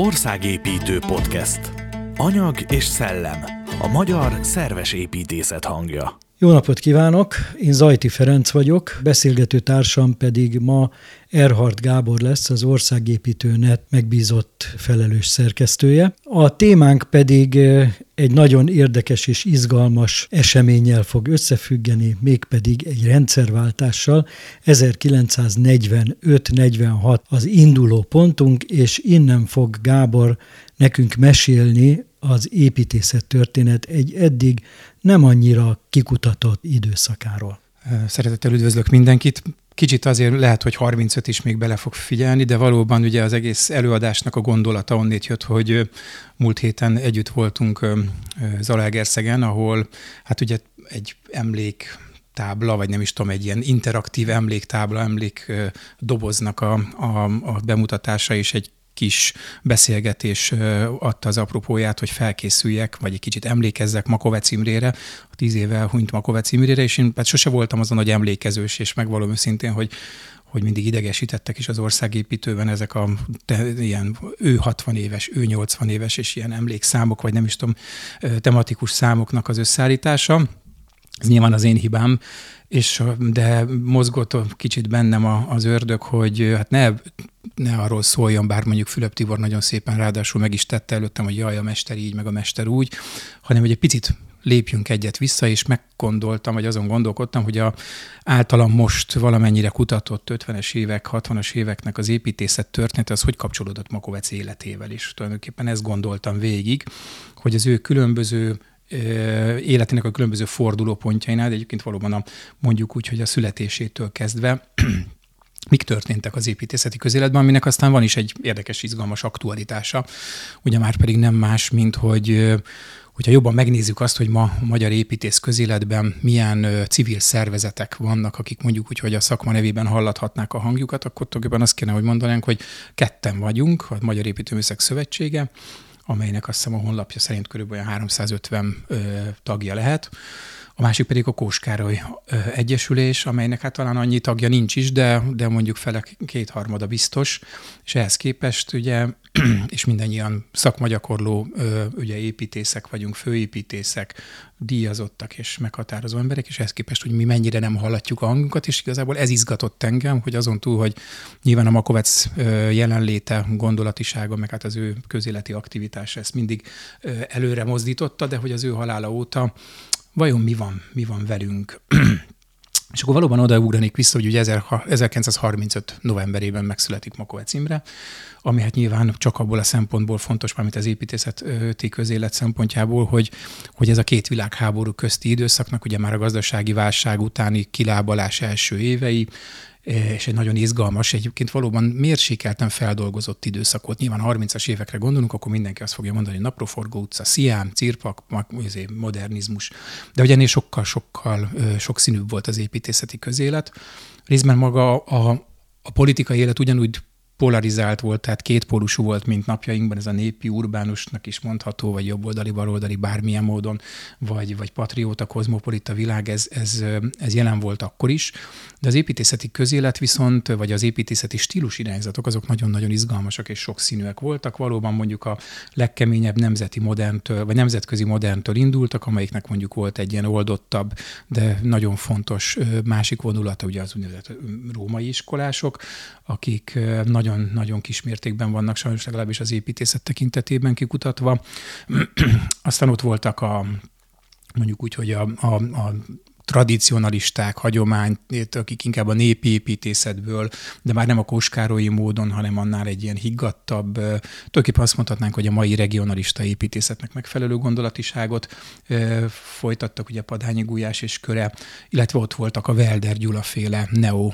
Országépítő podcast. Anyag és szellem. A magyar szerves építészet hangja. Jó napot kívánok! Én Zajti Ferenc vagyok, beszélgető társam pedig ma Erhard Gábor lesz, az Országépítőnet megbízott felelős szerkesztője. A témánk pedig egy nagyon érdekes és izgalmas eseménnyel fog összefüggeni, mégpedig egy rendszerváltással. 1945-46 az induló pontunk, és innen fog Gábor nekünk mesélni az építészet történet egy eddig nem annyira kikutatott időszakáról. Szeretettel üdvözlök mindenkit. Kicsit azért lehet, hogy 35 is még bele fog figyelni, de valóban ugye az egész előadásnak a gondolata onnét jött, hogy múlt héten együtt voltunk Zalaegerszegen, ahol hát ugye egy emlék tábla, vagy nem is tudom, egy ilyen interaktív emléktábla, emlék doboznak a, a, a bemutatása, és egy kis beszélgetés adta az apropóját, hogy felkészüljek, vagy egy kicsit emlékezzek Makovec Imrére, a tíz éve elhunyt Makovec Imrére, és én hát sose voltam azon nagy emlékezős, és megvalom őszintén, hogy hogy mindig idegesítettek is az országépítőben ezek a te, ilyen ő 60 éves, ő 80 éves, és ilyen emlékszámok, vagy nem is tudom, tematikus számoknak az összeállítása. Ez nyilván az én hibám, és de mozgott kicsit bennem az ördög, hogy hát ne ne arról szóljon, bár mondjuk Fülöp Tibor nagyon szépen ráadásul meg is tette előttem, hogy jaj, a mester így, meg a mester úgy, hanem hogy egy picit lépjünk egyet vissza, és meggondoltam, vagy azon gondolkodtam, hogy a általam most valamennyire kutatott 50-es évek, 60-as éveknek az építészet története, az hogy kapcsolódott Makovec életével is. Tulajdonképpen ezt gondoltam végig, hogy az ő különböző életének a különböző fordulópontjainál, de egyébként valóban a, mondjuk úgy, hogy a születésétől kezdve mik történtek az építészeti közéletben, aminek aztán van is egy érdekes, izgalmas aktualitása. Ugye már pedig nem más, mint hogy hogyha jobban megnézzük azt, hogy ma a magyar építész közéletben milyen civil szervezetek vannak, akik mondjuk úgy, hogy a szakma nevében hallathatnák a hangjukat, akkor tulajdonképpen azt kéne, hogy mondanánk, hogy ketten vagyunk, a Magyar Építőműszek Szövetsége, amelynek azt hiszem a honlapja szerint körülbelül 350 ö, tagja lehet a másik pedig a Kóskároly Egyesülés, amelynek hát talán annyi tagja nincs is, de, de mondjuk fele kétharmada biztos, és ehhez képest ugye, és mindannyian szakmagyakorló ugye építészek vagyunk, főépítészek, díjazottak és meghatározó emberek, és ehhez képest, hogy mi mennyire nem hallatjuk a hangunkat, és igazából ez izgatott engem, hogy azon túl, hogy nyilván a Makovec jelenléte, gondolatisága, meg hát az ő közéleti aktivitása ezt mindig előre mozdította, de hogy az ő halála óta vajon mi van, mi van velünk. És akkor valóban odaugranék vissza, hogy ugye 1935 novemberében megszületik Makovec Imre, ami hát nyilván csak abból a szempontból fontos, mármint az építészeti közélet szempontjából, hogy, hogy ez a két világháború közti időszaknak, ugye már a gazdasági válság utáni kilábalás első évei, és egy nagyon izgalmas, egyébként valóban mérsékelten feldolgozott időszak volt. Nyilván 30-as évekre gondolunk, akkor mindenki azt fogja mondani, hogy naproforgó utca, sziám, cirpak, modernizmus. De ugye ennél sokkal-sokkal sokszínűbb volt az építészeti közélet. Részben maga a, a politikai élet ugyanúgy polarizált volt, tehát kétpólusú volt, mint napjainkban, ez a népi urbánusnak is mondható, vagy jobboldali, baloldali, bármilyen módon, vagy, vagy patrióta, kozmopolita világ, ez, ez, ez jelen volt akkor is. De az építészeti közélet viszont, vagy az építészeti stílus irányzatok, azok nagyon-nagyon izgalmasak és sokszínűek voltak. Valóban mondjuk a legkeményebb nemzeti moderntől, vagy nemzetközi moderntől indultak, amelyiknek mondjuk volt egy ilyen oldottabb, de nagyon fontos másik vonulata, ugye az úgynevezett római iskolások, akik nagyon, nagyon kis mértékben vannak sajnos legalábbis az építészet tekintetében kikutatva. Aztán ott voltak a mondjuk úgy, hogy a, a, a tradicionalisták, hagyományt, akik inkább a népi építészetből, de már nem a koskároi módon, hanem annál egy ilyen higgadtabb, tulajdonképpen azt mondhatnánk, hogy a mai regionalista építészetnek megfelelő gondolatiságot folytattak, ugye Padányi Gulyás és köre, illetve ott voltak a Welder Gyula féle neo,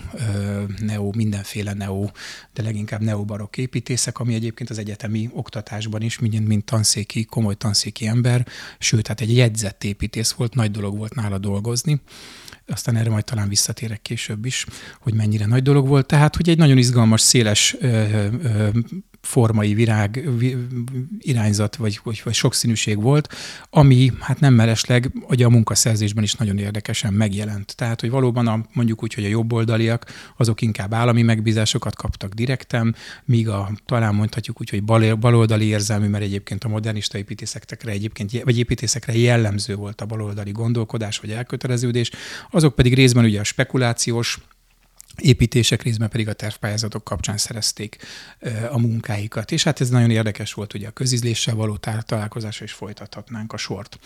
neo, mindenféle neo, de leginkább neobarok építészek, ami egyébként az egyetemi oktatásban is, mint, mint tanszéki, komoly tanszéki ember, sőt, hát egy jegyzett építész volt, nagy dolog volt nála dolgozni aztán erre majd talán visszatérek később is, hogy mennyire nagy dolog volt. Tehát, hogy egy nagyon izgalmas, széles ö, ö, formai virág irányzat, vagy, vagy, vagy sokszínűség volt, ami hát nem mellesleg ugye a munkaszerzésben is nagyon érdekesen megjelent. Tehát, hogy valóban a, mondjuk úgy, hogy a jobboldaliak, azok inkább állami megbízásokat kaptak direktem, míg a, talán mondhatjuk úgy, hogy bal, baloldali érzelmű, mert egyébként a modernista építészekre egyébként, vagy építészekre jellemző volt a baloldali gondolkodás vagy elköteleződés, azok pedig részben ugye a spekulációs, építések részben pedig a tervpályázatok kapcsán szerezték a munkáikat. És hát ez nagyon érdekes volt, ugye a közizléssel való találkozásra is folytathatnánk a sort.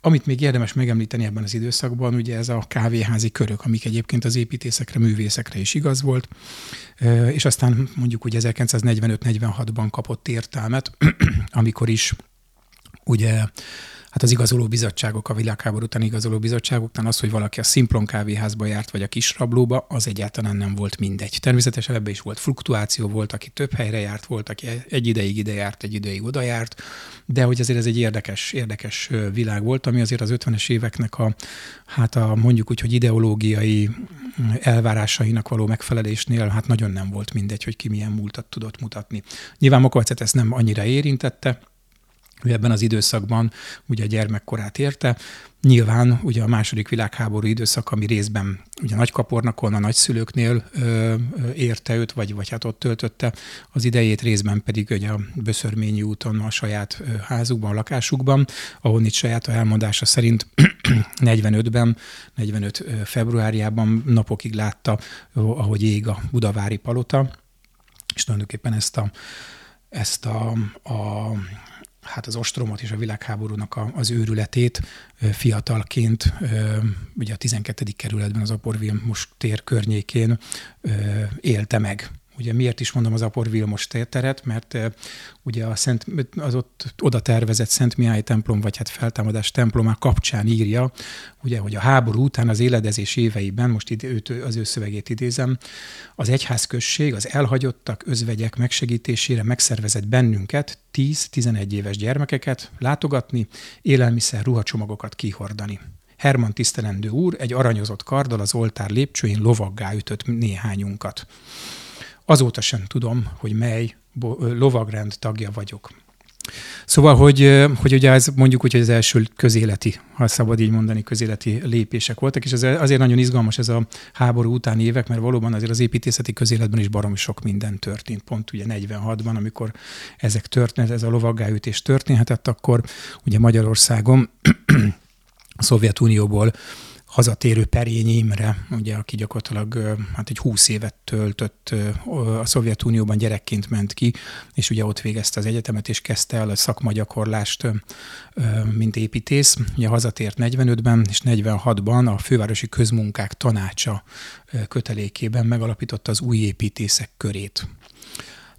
Amit még érdemes megemlíteni ebben az időszakban, ugye ez a kávéházi körök, amik egyébként az építészekre, művészekre is igaz volt, és aztán mondjuk ugye 1945-46-ban kapott értelmet, amikor is ugye hát az igazoló bizottságok, a világháború utáni igazoló bizottságoknál az, hogy valaki a Simplon kávéházba járt, vagy a kis rablóba, az egyáltalán nem volt mindegy. Természetesen ebbe is volt fluktuáció, volt, aki több helyre járt, volt, aki egy ideig ide járt, egy ideig oda járt, de hogy azért ez egy érdekes, érdekes világ volt, ami azért az 50-es éveknek a, hát a mondjuk úgy, hogy ideológiai elvárásainak való megfelelésnél hát nagyon nem volt mindegy, hogy ki milyen múltat tudott mutatni. Nyilván Mokovacet ezt nem annyira érintette, ő ebben az időszakban ugye a gyermekkorát érte. Nyilván ugye a második világháború időszak, ami részben ugye Nagykapornakon, a nagyszülőknél ö, érte őt, vagy, vagy hát ott töltötte az idejét, részben pedig ugye a Böszörményi úton a saját házukban, a lakásukban, ahol itt saját a elmondása szerint 45-ben, 45 februárjában napokig látta, ahogy ég a budavári palota, és tulajdonképpen ezt a, ezt a, a hát az ostromot és a világháborúnak a, az őrületét fiatalként, ugye a 12. kerületben az Apor Vilmos tér környékén élte meg. Ugye miért is mondom az Apor Vilmos teret, mert ugye a Szent, az ott oda tervezett Szent Mihály templom, vagy hát feltámadás templomá kapcsán írja, ugye, hogy a háború után az éledezés éveiben, most ide, őt, az ő szövegét idézem, az egyházközség az elhagyottak özvegyek megsegítésére megszervezett bennünket, 10-11 éves gyermekeket látogatni, élelmiszer, ruhacsomagokat kihordani. Herman tisztelendő úr egy aranyozott karddal az oltár lépcsőjén lovaggá ütött néhányunkat. Azóta sem tudom, hogy mely lovagrend tagja vagyok. Szóval, hogy, hogy ugye ez mondjuk úgy, hogy az első közéleti, ha szabad így mondani, közéleti lépések voltak, és ez azért nagyon izgalmas ez a háború utáni évek, mert valóban azért az építészeti közéletben is baromi sok minden történt. Pont ugye 46-ban, amikor ezek történt, ez a lovaggáütés történhetett, akkor ugye Magyarországon a Szovjetunióból hazatérő Perényi Imre, ugye, aki gyakorlatilag hát egy húsz évet töltött a Szovjetunióban, gyerekként ment ki, és ugye ott végezte az egyetemet, és kezdte el a szakmagyakorlást, mint építész. Ugye hazatért 45-ben, és 46-ban a Fővárosi Közmunkák Tanácsa kötelékében megalapította az új építészek körét.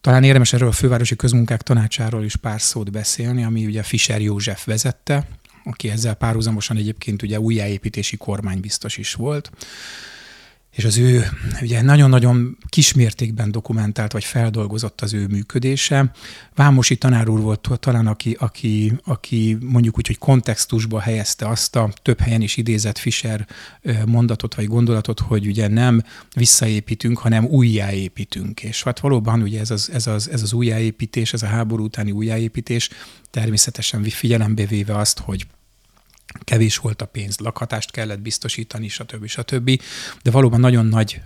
Talán érdemes erről a Fővárosi Közmunkák Tanácsáról is pár szót beszélni, ami ugye Fischer József vezette, aki ezzel párhuzamosan egyébként ugye újjáépítési kormánybiztos is volt és az ő ugye nagyon-nagyon kismértékben dokumentált vagy feldolgozott az ő működése. Vámosi tanár úr volt talán, aki, aki, aki mondjuk úgy, hogy kontextusba helyezte azt a több helyen is idézett Fischer mondatot vagy gondolatot, hogy ugye nem visszaépítünk, hanem újjáépítünk. És hát valóban ugye ez az, ez az, ez az újjáépítés, ez a háború utáni újjáépítés természetesen figyelembe véve azt, hogy kevés volt a pénz, lakhatást kellett biztosítani, stb. stb. De valóban nagyon nagy,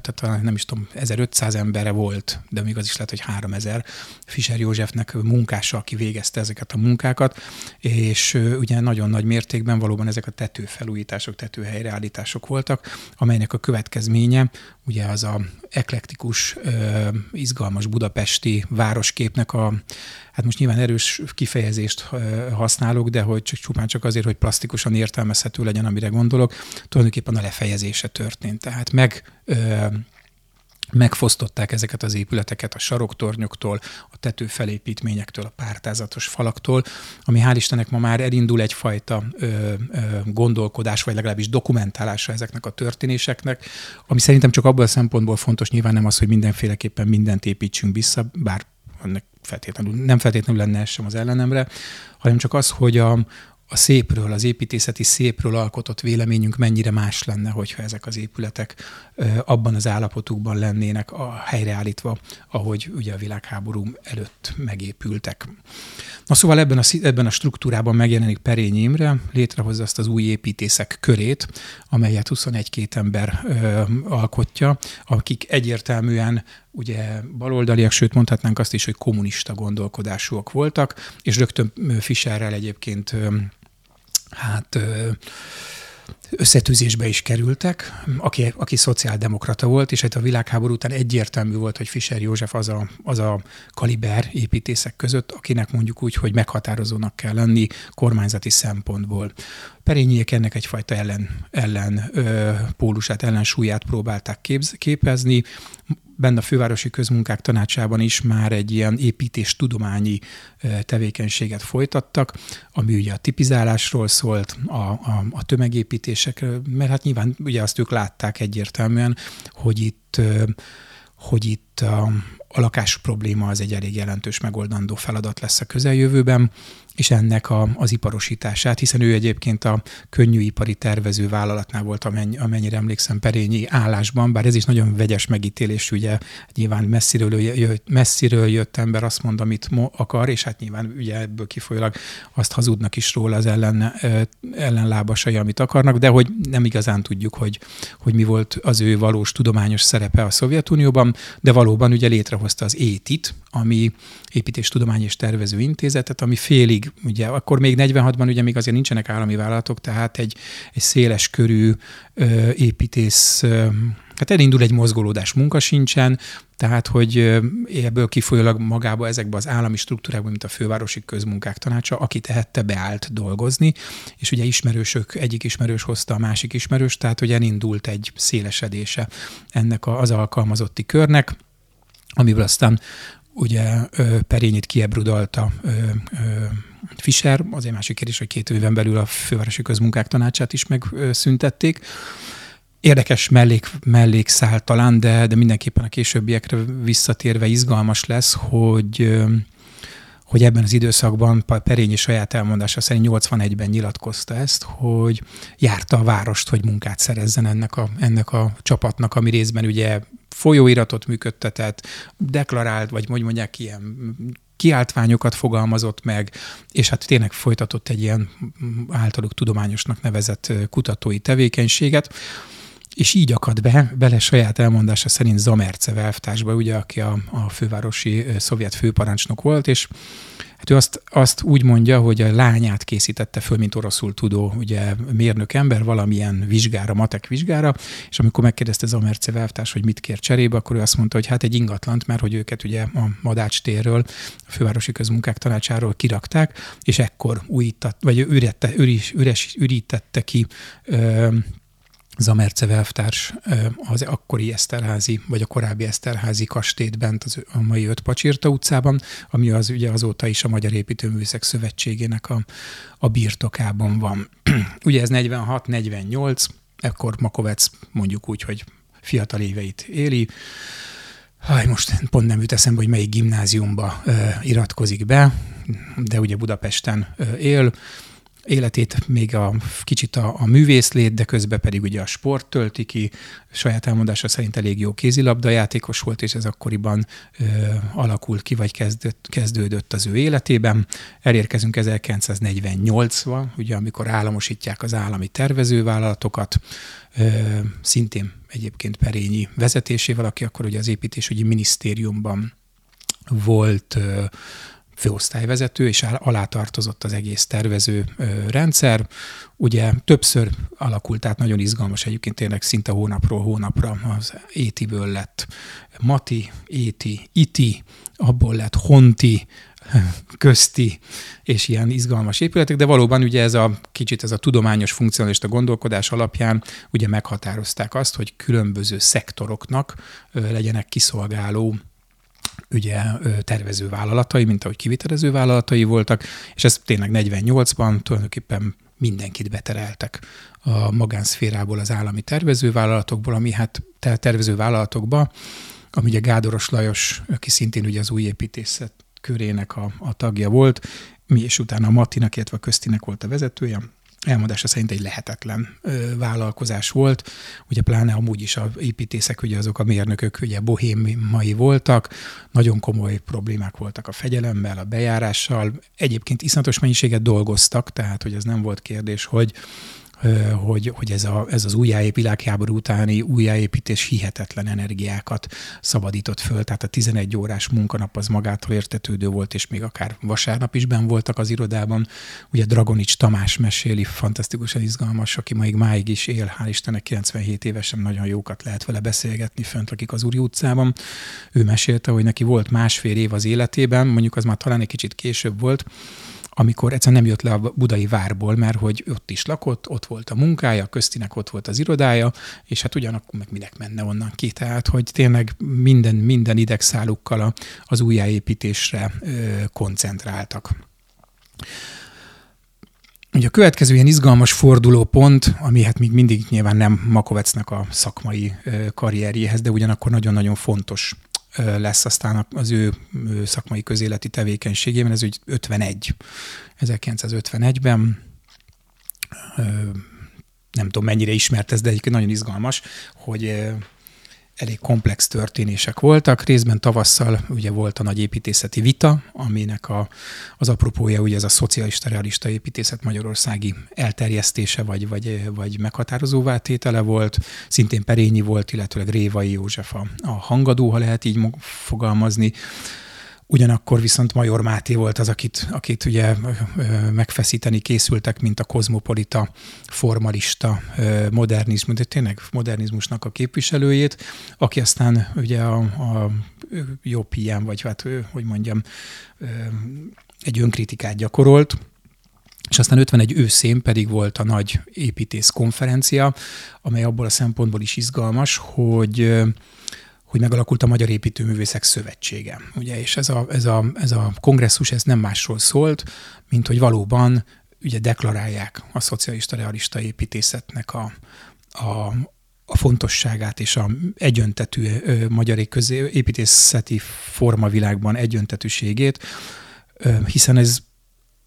tehát nem is tudom, 1500 embere volt, de még az is lehet, hogy 3000 Fischer Józsefnek munkása, aki végezte ezeket a munkákat, és ugye nagyon nagy mértékben valóban ezek a tetőfelújítások, tetőhelyreállítások voltak, amelynek a következménye ugye az a eklektikus, izgalmas budapesti városképnek a hát most nyilván erős kifejezést használok, de hogy csak csupán csak azért, hogy plastikusan értelmezhető legyen, amire gondolok, tulajdonképpen a lefejezése történt. Tehát meg megfosztották ezeket az épületeket a saroktornyoktól, a tetőfelépítményektől, a pártázatos falaktól, ami hál' Istennek ma már elindul egyfajta ö, ö, gondolkodás, vagy legalábbis dokumentálása ezeknek a történéseknek, ami szerintem csak abból a szempontból fontos, nyilván nem az, hogy mindenféleképpen mindent építsünk vissza, bár ennek feltétlenül, nem feltétlenül lenne ez sem az ellenemre, hanem csak az, hogy a, a szépről, az építészeti szépről alkotott véleményünk mennyire más lenne, hogyha ezek az épületek abban az állapotukban lennének a helyreállítva, ahogy ugye a világháború előtt megépültek. Na szóval ebben a, ebben a struktúrában megjelenik Perényi Imre, létrehozza azt az új építészek körét, amelyet 21-két ember ö, alkotja, akik egyértelműen ugye baloldaliak, sőt mondhatnánk azt is, hogy kommunista gondolkodásúak voltak, és rögtön Fischerrel egyébként hát összetűzésbe is kerültek, aki, aki szociáldemokrata volt, és hát a világháború után egyértelmű volt, hogy Fischer József az a, az a kaliber építészek között, akinek mondjuk úgy, hogy meghatározónak kell lenni kormányzati szempontból. Perényiek ennek egyfajta ellen, ellen ö, pólusát, ellensúlyát próbálták képz, képezni, benne a fővárosi közmunkák tanácsában is már egy ilyen építés tudományi tevékenységet folytattak, ami ugye a tipizálásról szólt, a, a, a tömegépítésekről, mert hát nyilván ugye azt ők látták egyértelműen, hogy itt, hogy itt a, a lakás probléma az egy elég jelentős megoldandó feladat lesz a közeljövőben, és ennek a, az iparosítását, hiszen ő egyébként a könnyűipari tervező vállalatnál volt, amennyi, amennyire emlékszem, Perényi állásban, bár ez is nagyon vegyes megítélés, ugye nyilván messziről jött, messziről jött ember azt mond, amit akar, és hát nyilván ugye ebből kifolyólag azt hazudnak is róla az ellen, ellenlábasai, amit akarnak, de hogy nem igazán tudjuk, hogy, hogy mi volt az ő valós tudományos szerepe a Szovjetunióban, de valóban ugye létrehozta az étit, ami építéstudomány és tervező intézetet, ami félig, ugye akkor még 46-ban ugye még azért nincsenek állami vállalatok, tehát egy, egy széles körű ö, építész, ö, hát elindul egy mozgolódás, munka sincsen, tehát, hogy ebből kifolyólag magába ezekbe az állami struktúrákban, mint a fővárosi közmunkák tanácsa, aki tehette, beállt dolgozni, és ugye ismerősök, egyik ismerős hozta a másik ismerős, tehát hogy elindult egy szélesedése ennek az alkalmazotti körnek, amiből aztán ugye Perényit kiebrudalta Fischer, egy másik kérdés, hogy két éven belül a fővárosi közmunkák tanácsát is megszüntették. Érdekes mellék, mellékszál talán, de, de mindenképpen a későbbiekre visszatérve izgalmas lesz, hogy hogy ebben az időszakban Perényi saját elmondása szerint 81-ben nyilatkozta ezt, hogy járta a várost, hogy munkát szerezzen ennek a, ennek a csapatnak, ami részben ugye folyóiratot működtetett, deklarált, vagy hogy mondják, ilyen kiáltványokat fogalmazott meg, és hát tényleg folytatott egy ilyen általuk tudományosnak nevezett kutatói tevékenységet, és így akad be, bele saját elmondása szerint Zamerce elvtársba, ugye, aki a, a fővárosi szovjet főparancsnok volt, és Hát ő azt, azt úgy mondja, hogy a lányát készítette föl, mint oroszul tudó, ugye mérnök ember valamilyen vizsgára, matek vizsgára, és amikor megkérdezte Zamerce Velvtárs, hogy mit kér cserébe, akkor ő azt mondta, hogy hát egy ingatlant, mert hogy őket ugye a Madács térről, a fővárosi közmunkák tanácsáról kirakták, és ekkor újított, vagy ürette, üris, üres, ürítette ki ö, Zamerce Velvtárs az akkori Eszterházi, vagy a korábbi Eszterházi kastélyt bent az, a mai Öt Pacsirta utcában, ami az ugye azóta is a Magyar Építőművészek Szövetségének a, a birtokában van. ugye ez 46-48, ekkor Makovec mondjuk úgy, hogy fiatal éveit éli, Haj, most pont nem jut eszembe, hogy melyik gimnáziumba ö, iratkozik be, de ugye Budapesten ö, él, életét még a kicsit a, a művészlét, de közben pedig ugye a sport tölti ki. Saját elmondása szerint elég jó kézilabda játékos volt, és ez akkoriban ö, alakult ki, vagy kezdődött, kezdődött az ő életében. Elérkezünk 1948-ba, ugye amikor államosítják az állami tervezővállalatokat, ö, szintén egyébként Perényi vezetésével, aki akkor ugye az építésügyi minisztériumban volt ö, főosztályvezető, és alá tartozott az egész tervező rendszer. Ugye többször alakult, tehát nagyon izgalmas egyébként tényleg szinte hónapról hónapra az Étiből lett Mati, Éti, Iti, abból lett Honti, közti és ilyen izgalmas épületek, de valóban ugye ez a kicsit ez a tudományos funkcionalista gondolkodás alapján ugye meghatározták azt, hogy különböző szektoroknak legyenek kiszolgáló ugye tervező vállalatai, mint ahogy kivitelező vállalatai voltak, és ez tényleg 48-ban tulajdonképpen mindenkit betereltek a magánszférából, az állami tervezővállalatokból, ami hát tervezővállalatokba, ami ugye Gádoros Lajos, aki szintén ugye az új építészet körének a, a tagja volt, mi és utána a Mattinak, illetve a Köztinek volt a vezetője, elmondása szerint egy lehetetlen ö, vállalkozás volt. Ugye pláne amúgy is a építészek, ugye azok a mérnökök ugye bohémai voltak, nagyon komoly problémák voltak a fegyelemmel, a bejárással, egyébként iszonyatos mennyiséget dolgoztak, tehát hogy ez nem volt kérdés, hogy hogy, hogy ez, a, ez az újjáép, világháború utáni újjáépítés hihetetlen energiákat szabadított föl. Tehát a 11 órás munkanap az magától értetődő volt, és még akár vasárnap is ben voltak az irodában. Ugye Dragonics Tamás meséli, fantasztikusan izgalmas, aki még máig is él, hál' Istennek 97 évesen nagyon jókat lehet vele beszélgetni fönt, akik az Úri utcában. Ő mesélte, hogy neki volt másfél év az életében, mondjuk az már talán egy kicsit később volt, amikor egyszerűen nem jött le a budai várból, mert hogy ott is lakott, ott volt a munkája, köztinek ott volt az irodája, és hát ugyanakkor meg minek menne onnan ki. Tehát, hogy tényleg minden, minden idegszálukkal a, az újjáépítésre ö, koncentráltak. Ugye a következő ilyen izgalmas fordulópont, ami hát még mindig nyilván nem Makovecnek a szakmai karrierjéhez, de ugyanakkor nagyon-nagyon fontos lesz aztán az ő szakmai közéleti tevékenységében, ez úgy 51, 1951-ben, nem tudom mennyire ismert ez, de egyébként nagyon izgalmas, hogy elég komplex történések voltak. Részben tavasszal ugye volt a nagy építészeti vita, aminek a, az apropója ugye ez a szocialista realista építészet magyarországi elterjesztése vagy, vagy, vagy meghatározóvá tétele volt. Szintén Perényi volt, illetőleg Révai József a, a hangadó, ha lehet így fogalmazni. Ugyanakkor viszont Major Máté volt az, akit, akit ugye megfeszíteni készültek, mint a kozmopolita, formalista modernizmus, de tényleg modernizmusnak a képviselőjét, aki aztán ugye a, a jobb ilyen, vagy hát, hogy mondjam, egy önkritikát gyakorolt, és aztán 51 őszén pedig volt a nagy építész konferencia, amely abból a szempontból is izgalmas, hogy hogy megalakult a Magyar Építőművészek Szövetsége. Ugye, és ez a, ez, a, ez a kongresszus ez nem másról szólt, mint hogy valóban ugye deklarálják a szocialista realista építészetnek a, a, a fontosságát és a egyöntetű ö, magyar közé, építészeti formavilágban egyöntetűségét, ö, hiszen ez,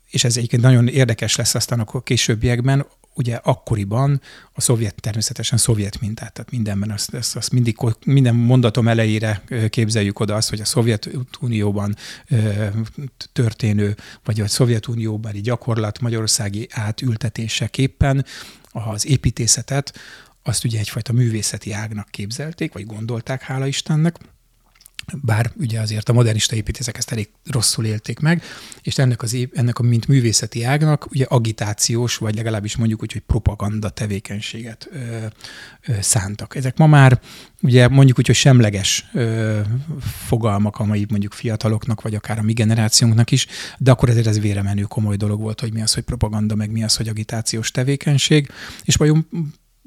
és ez egyébként nagyon érdekes lesz aztán a későbbiekben, ugye akkoriban a szovjet, természetesen szovjet mintát, tehát mindenben azt, azt, azt mindig, minden mondatom elejére képzeljük oda azt, hogy a Szovjetunióban történő, vagy a Szovjetunióbeli gyakorlat magyarországi átültetéseképpen az építészetet azt ugye egyfajta művészeti ágnak képzelték, vagy gondolták, hála Istennek, bár ugye azért a modernista építészek ezt elég rosszul élték meg, és ennek, az, ennek a mint művészeti ágnak ugye agitációs, vagy legalábbis mondjuk úgy, hogy propaganda tevékenységet ö, ö, szántak. Ezek ma már ugye mondjuk úgy, hogy semleges ö, fogalmak, amely mondjuk fiataloknak, vagy akár a mi generációnknak is, de akkor ezért ez véremenő komoly dolog volt, hogy mi az, hogy propaganda, meg mi az, hogy agitációs tevékenység, és vajon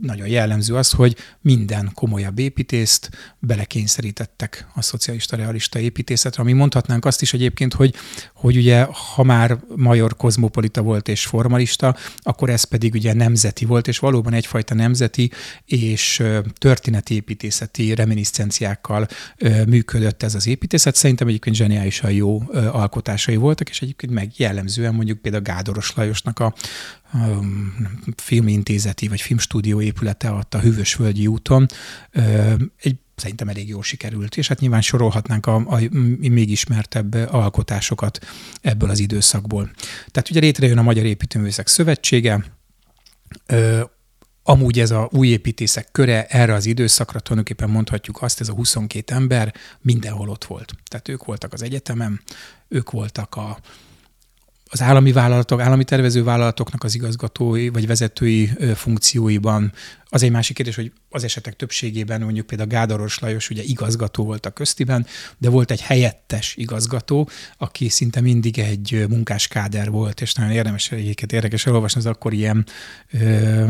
nagyon jellemző az, hogy minden komolyabb építészt belekényszerítettek a szocialista realista építészetre, ami mondhatnánk azt is egyébként, hogy, hogy ugye ha már major kozmopolita volt és formalista, akkor ez pedig ugye nemzeti volt, és valóban egyfajta nemzeti és történeti építészeti reminiscenciákkal működött ez az építészet. Szerintem egyébként zseniálisan jó alkotásai voltak, és egyébként meg jellemzően mondjuk például Gádoros Lajosnak a filmintézeti vagy filmstúdió épülete ott a Hűvösvölgyi úton egy szerintem elég jól sikerült, és hát nyilván sorolhatnánk a, a még ismertebb alkotásokat ebből az időszakból. Tehát ugye létrejön a Magyar Építőművészek Szövetsége, Amúgy ez a új építészek köre erre az időszakra tulajdonképpen mondhatjuk azt, ez a 22 ember mindenhol ott volt. Tehát ők voltak az egyetemen, ők voltak a, az állami vállalatok, állami tervező vállalatoknak az igazgatói vagy vezetői funkcióiban. Az egy másik kérdés, hogy az esetek többségében mondjuk például Gádaros Lajos ugye igazgató volt a köztiben, de volt egy helyettes igazgató, aki szinte mindig egy munkáskáder volt, és nagyon érdemes egyébként érdekes elolvasni, az akkor ilyen ö,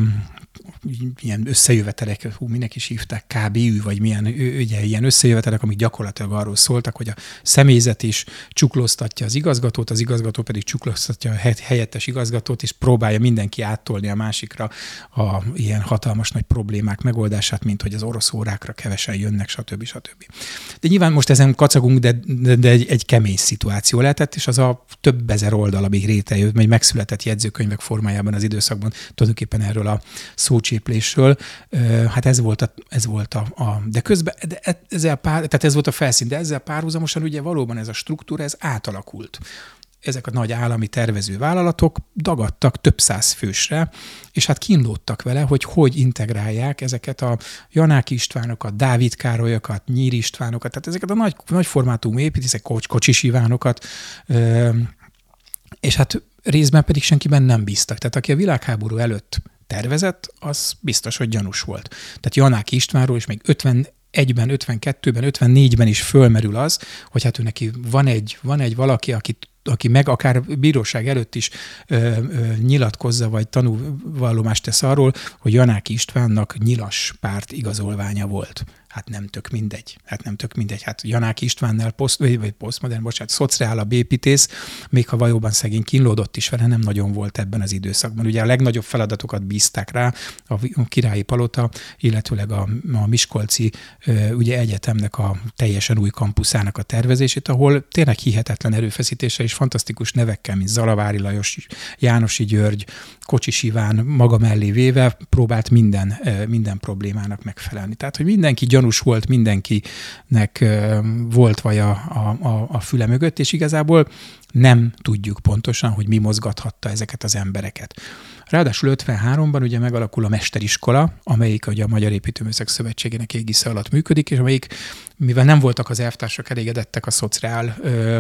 ilyen összejövetelek, hú, minek is hívták, KBÜ, vagy milyen, ugye, ilyen összejövetelek, amik gyakorlatilag arról szóltak, hogy a személyzet is csuklóztatja az igazgatót, az igazgató pedig csuklóztatja a helyettes igazgatót, és próbálja mindenki áttolni a másikra a ilyen hatalmas nagy problémák megoldását, megoldását, mint hogy az orosz órákra kevesen jönnek, stb. stb. De nyilván most ezen kacagunk, de, de, de egy, egy kemény szituáció lehetett, és az a több ezer oldal, amíg rétejött, vagy megszületett jegyzőkönyvek formájában az időszakban, tulajdonképpen erről a szócséplésről, hát ez volt a, ez volt a, a de közben, de e, ezzel pár, tehát ez volt a felszín, de ezzel párhuzamosan ugye valóban ez a struktúra, ez átalakult ezek a nagy állami tervező vállalatok dagadtak több száz fősre, és hát kínlódtak vele, hogy hogy integrálják ezeket a Janák Istvánokat, Dávid Károlyokat, Nyír Istvánokat, tehát ezeket a nagy, nagy formátumú építészek, Kocs, Kocsis Ivánokat, és hát részben pedig senkiben nem bíztak. Tehát aki a világháború előtt tervezett, az biztos, hogy gyanús volt. Tehát Janák Istvánról is még 50 51-ben, 52-ben, 54-ben is fölmerül az, hogy hát ő neki van egy, van egy valaki, akit aki meg akár bíróság előtt is ö, ö, nyilatkozza, vagy tanúvallomást tesz arról, hogy Janáki Istvánnak nyilas párt igazolványa volt hát nem tök mindegy. Hát nem tök mindegy. Hát Janák Istvánnál poszt, vagy posztmodern, bocsánat, szociálabb építész, még ha valóban szegény kínlódott is vele, nem nagyon volt ebben az időszakban. Ugye a legnagyobb feladatokat bízták rá a királyi palota, illetőleg a, a Miskolci ugye egyetemnek a teljesen új kampuszának a tervezését, ahol tényleg hihetetlen erőfeszítése és fantasztikus nevekkel, mint Zalavári Lajos, Jánosi György, Kocsis Iván maga mellé véve próbált minden, minden problémának megfelelni. Tehát, hogy mindenki gyanús volt, mindenkinek volt vaj a, a, a füle mögött, és igazából nem tudjuk pontosan, hogy mi mozgathatta ezeket az embereket. Ráadásul 53-ban ugye megalakul a mesteriskola, amelyik ugye a Magyar Építőműszek Szövetségének égisze alatt működik, és amelyik, mivel nem voltak az elvtársak elégedettek a szociál ö,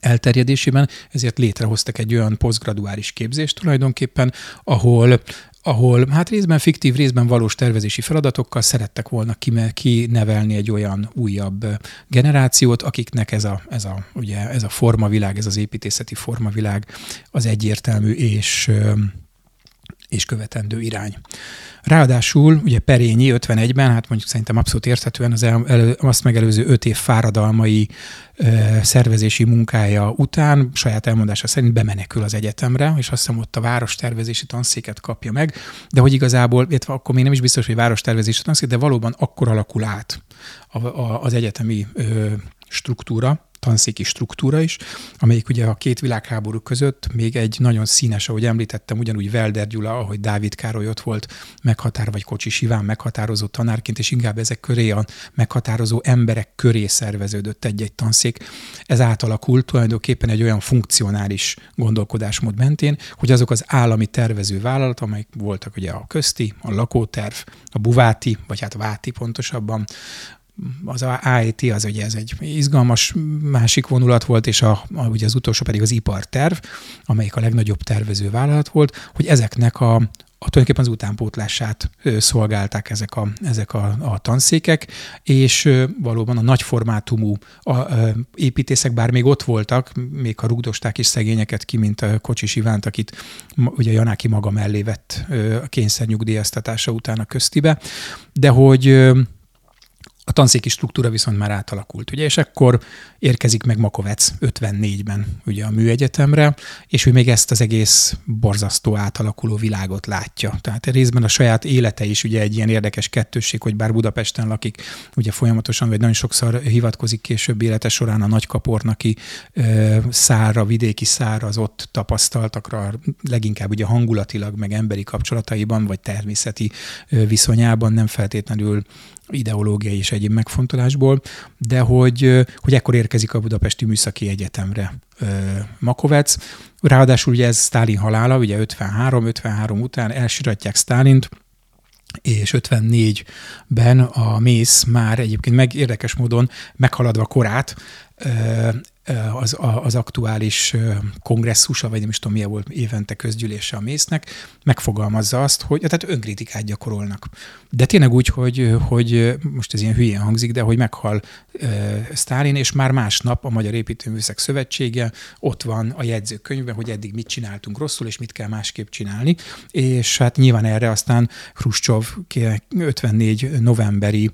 elterjedésében, ezért létrehoztak egy olyan posztgraduális képzést tulajdonképpen, ahol ahol hát részben fiktív, részben valós tervezési feladatokkal szerettek volna kinevelni egy olyan újabb generációt, akiknek ez a, ez a, ugye, ez a formavilág, ez az építészeti formavilág az egyértelmű és és követendő irány. Ráadásul ugye Perényi 51-ben, hát mondjuk szerintem abszolút érthetően az el, el, azt megelőző öt év fáradalmai ö, szervezési munkája után saját elmondása szerint bemenekül az egyetemre, és azt hiszem ott a várostervezési tanszéket kapja meg, de hogy igazából, illetve akkor még nem is biztos, hogy várostervezési tanszék, de valóban akkor alakul át a, a, az egyetemi ö, struktúra, tanszéki struktúra is, amelyik ugye a két világháború között még egy nagyon színes, ahogy említettem, ugyanúgy Velder Gyula, ahogy Dávid Károly ott volt meghatár, vagy Kocsis Iván meghatározó tanárként, és inkább ezek köré a meghatározó emberek köré szerveződött egy-egy tanszék. Ez átalakult tulajdonképpen egy olyan funkcionális gondolkodásmód mentén, hogy azok az állami tervező vállalat, amelyek voltak ugye a közti, a lakóterv, a buváti, vagy hát váti pontosabban, az AIT az ugye ez egy izgalmas másik vonulat volt, és a, a, ugye az utolsó pedig az iparterv, amelyik a legnagyobb tervező vállalat volt, hogy ezeknek a, a tulajdonképpen az utánpótlását szolgálták ezek a, ezek a, a tanszékek, és valóban a nagyformátumú a, a építészek, bár még ott voltak, még a rugdosták is szegényeket ki, mint a Kocsis Ivánt, akit ugye Janáki maga mellé vett a kényszernyugdíjaztatása után a köztibe, de hogy a tanszéki struktúra viszont már átalakult, ugye, és akkor érkezik meg Makovec 54-ben ugye a műegyetemre, és ő még ezt az egész borzasztó átalakuló világot látja. Tehát részben a saját élete is ugye egy ilyen érdekes kettősség, hogy bár Budapesten lakik, ugye folyamatosan, vagy nagyon sokszor hivatkozik később élete során a nagykapornaki szára, vidéki szára, az ott tapasztaltakra, leginkább ugye hangulatilag, meg emberi kapcsolataiban, vagy természeti viszonyában nem feltétlenül ideológiai és egyéb megfontolásból, de hogy, hogy ekkor érkezik a Budapesti Műszaki Egyetemre Makovec. Ráadásul ugye ez Sztálin halála, ugye 53, 53 után elsiratják Sztálint, és 54-ben a Mész már egyébként meg érdekes módon meghaladva korát az, az aktuális kongresszusa, vagy nem is tudom, milyen volt évente közgyűlése a mésznek, megfogalmazza azt, hogy tehát önkritikát gyakorolnak. De tényleg úgy, hogy, hogy most ez ilyen hülyén hangzik, de hogy meghal uh, Sztálin, és már másnap a Magyar Építőművészek Szövetsége ott van a jegyzőkönyvben, hogy eddig mit csináltunk rosszul, és mit kell másképp csinálni. És hát nyilván erre aztán Khrushchev 54 novemberi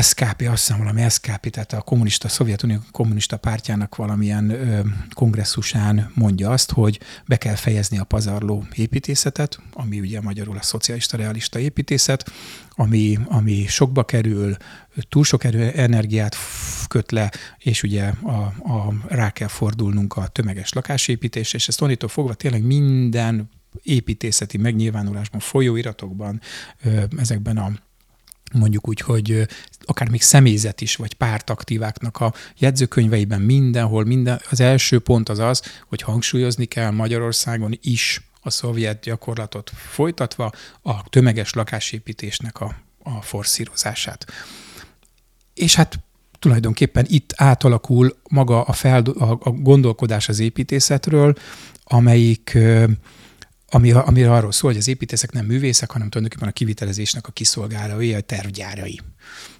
SKP, azt hiszem valami SKP, tehát a kommunista, Szovjetunió kommunista pártjának valamilyen ö, kongresszusán mondja azt, hogy be kell fejezni a pazarló építészetet, ami ugye magyarul a szocialista realista építészet, ami, ami sokba kerül, túl sok erő, energiát köt le, és ugye a, a, rá kell fordulnunk a tömeges lakásépítésre, és ezt onnitól fogva tényleg minden építészeti megnyilvánulásban, folyóiratokban, ezekben a mondjuk úgy, hogy akár még személyzet is, vagy pártaktíváknak a jegyzőkönyveiben mindenhol, minden, az első pont az az, hogy hangsúlyozni kell Magyarországon is a szovjet gyakorlatot folytatva a tömeges lakásépítésnek a, a forszírozását. És hát tulajdonképpen itt átalakul maga a, fel, a, a gondolkodás az építészetről, amelyik ami, ami arról szól, hogy az építészek nem művészek, hanem tulajdonképpen a kivitelezésnek a kiszolgálói, a tervgyárai.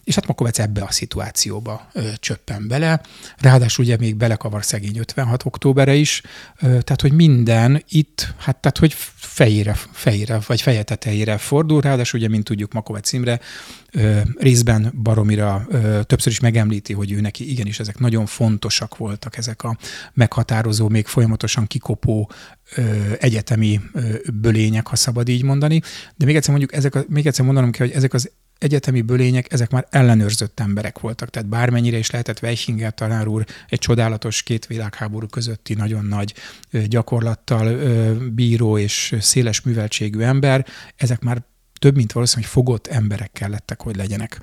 És hát Makovec ebbe a szituációba ö, csöppen bele. Ráadásul ugye még belekavar szegény 56 októbere is, ö, tehát hogy minden itt, hát tehát hogy fejére, fejére vagy feje tetejére fordul, ráadásul ugye, mint tudjuk, Makovec Imre ö, részben baromira ö, többször is megemlíti, hogy ő neki igenis ezek nagyon fontosak voltak, ezek a meghatározó, még folyamatosan kikopó ö, egyetemi ö, bölények, ha szabad így mondani. De még egyszer mondjuk, ezek a, még egyszer mondanom kell, hogy ezek az egyetemi bölények, ezek már ellenőrzött emberek voltak. Tehát bármennyire is lehetett Weichinger tanár úr egy csodálatos két világháború közötti nagyon nagy gyakorlattal bíró és széles műveltségű ember, ezek már több mint valószínűleg fogott emberekkel lettek, hogy legyenek.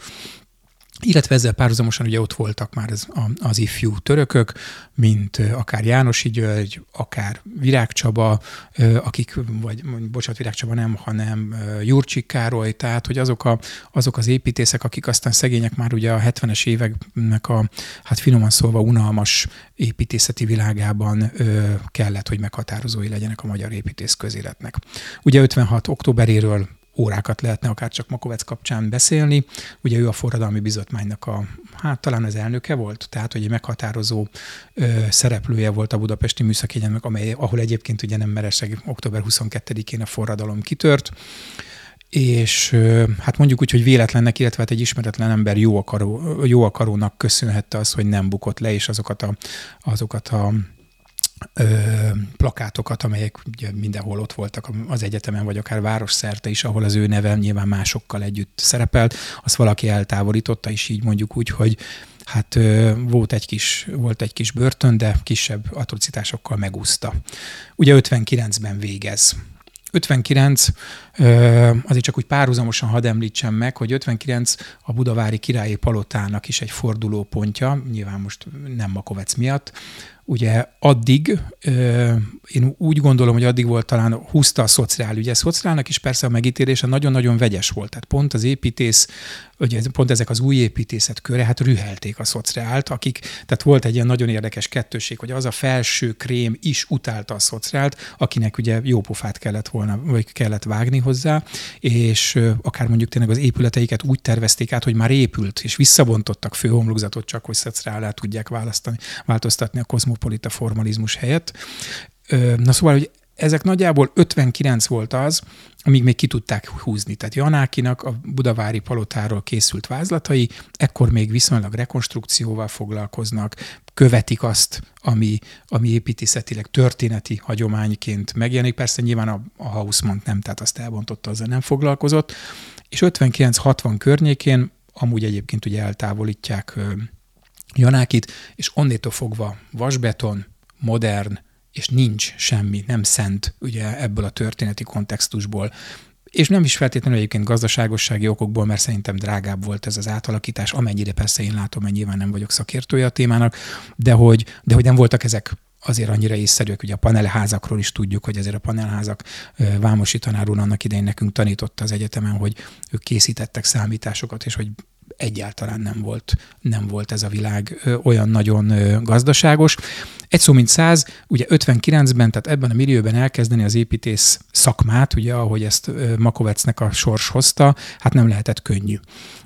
Illetve ezzel párhuzamosan ugye ott voltak már az, az ifjú törökök, mint akár Jánosi György, akár Virág Csaba, akik, vagy bocsánat, Virág Csaba nem, hanem Jurcsik Károly, tehát hogy azok, a, azok az építészek, akik aztán szegények már ugye a 70-es éveknek a, hát finoman szólva unalmas építészeti világában kellett, hogy meghatározói legyenek a magyar építész közéletnek. Ugye 56 októberéről órákat lehetne akár csak Makovec kapcsán beszélni. Ugye ő a forradalmi bizottmánynak a, hát talán az elnöke volt, tehát hogy egy meghatározó ö, szereplője volt a Budapesti Műszaki Egyetemnek, amely, ahol egyébként ugye nem mereseg október 22-én a forradalom kitört és hát mondjuk úgy, hogy véletlennek, illetve hát egy ismeretlen ember jó, akaró, jó akarónak köszönhette az, hogy nem bukott le, és azokat a, azokat a ö, plakátokat, amelyek ugye mindenhol ott voltak az egyetemen, vagy akár város szerte is, ahol az ő neve nyilván másokkal együtt szerepelt, azt valaki eltávolította, és így mondjuk úgy, hogy hát volt egy kis, volt egy kis börtön, de kisebb atrocitásokkal megúszta. Ugye 59-ben végez. 59, azért csak úgy párhuzamosan hadd említsem meg, hogy 59 a budavári királyi palotának is egy fordulópontja, nyilván most nem Makovec miatt, ugye addig, én úgy gondolom, hogy addig volt talán húzta a szociál. Ugye a szociálnak is persze a megítélése nagyon-nagyon vegyes volt. Tehát pont az építész, ugye pont ezek az új építészet köre, hát rühelték a szociált, akik, tehát volt egy ilyen nagyon érdekes kettőség, hogy az a felső krém is utálta a szociált, akinek ugye jó pofát kellett volna, vagy kellett vágni hozzá, és akár mondjuk tényleg az épületeiket úgy tervezték át, hogy már épült, és visszabontottak főhomlokzatot csak, hogy szociálá tudják választani, változtatni a kozmos kozmopolita formalizmus helyett. Na szóval, hogy ezek nagyjából 59 volt az, amíg még ki tudták húzni. Tehát Janákinak a budavári palotáról készült vázlatai, ekkor még viszonylag rekonstrukcióval foglalkoznak, követik azt, ami, ami építészetileg történeti hagyományként megjelenik. Persze nyilván a, a Hausmann nem, tehát azt elbontotta, azzal nem foglalkozott. És 59-60 környékén amúgy egyébként ugye eltávolítják Janákit, és onnétól fogva vasbeton, modern, és nincs semmi, nem szent ugye ebből a történeti kontextusból. És nem is feltétlenül egyébként gazdaságossági okokból, mert szerintem drágább volt ez az átalakítás, amennyire persze én látom, mert nyilván nem vagyok szakértője a témának, de hogy, de hogy nem voltak ezek azért annyira észszerűek, ugye a panelházakról is tudjuk, hogy ezért a panelházak Vámosi tanár úr annak idején nekünk tanította az egyetemen, hogy ők készítettek számításokat, és hogy egyáltalán nem volt, nem volt ez a világ olyan nagyon gazdaságos. Egy szó mint száz, ugye 59-ben, tehát ebben a millióben elkezdeni az építész szakmát, ugye ahogy ezt Makovecnek a sors hozta, hát nem lehetett könnyű.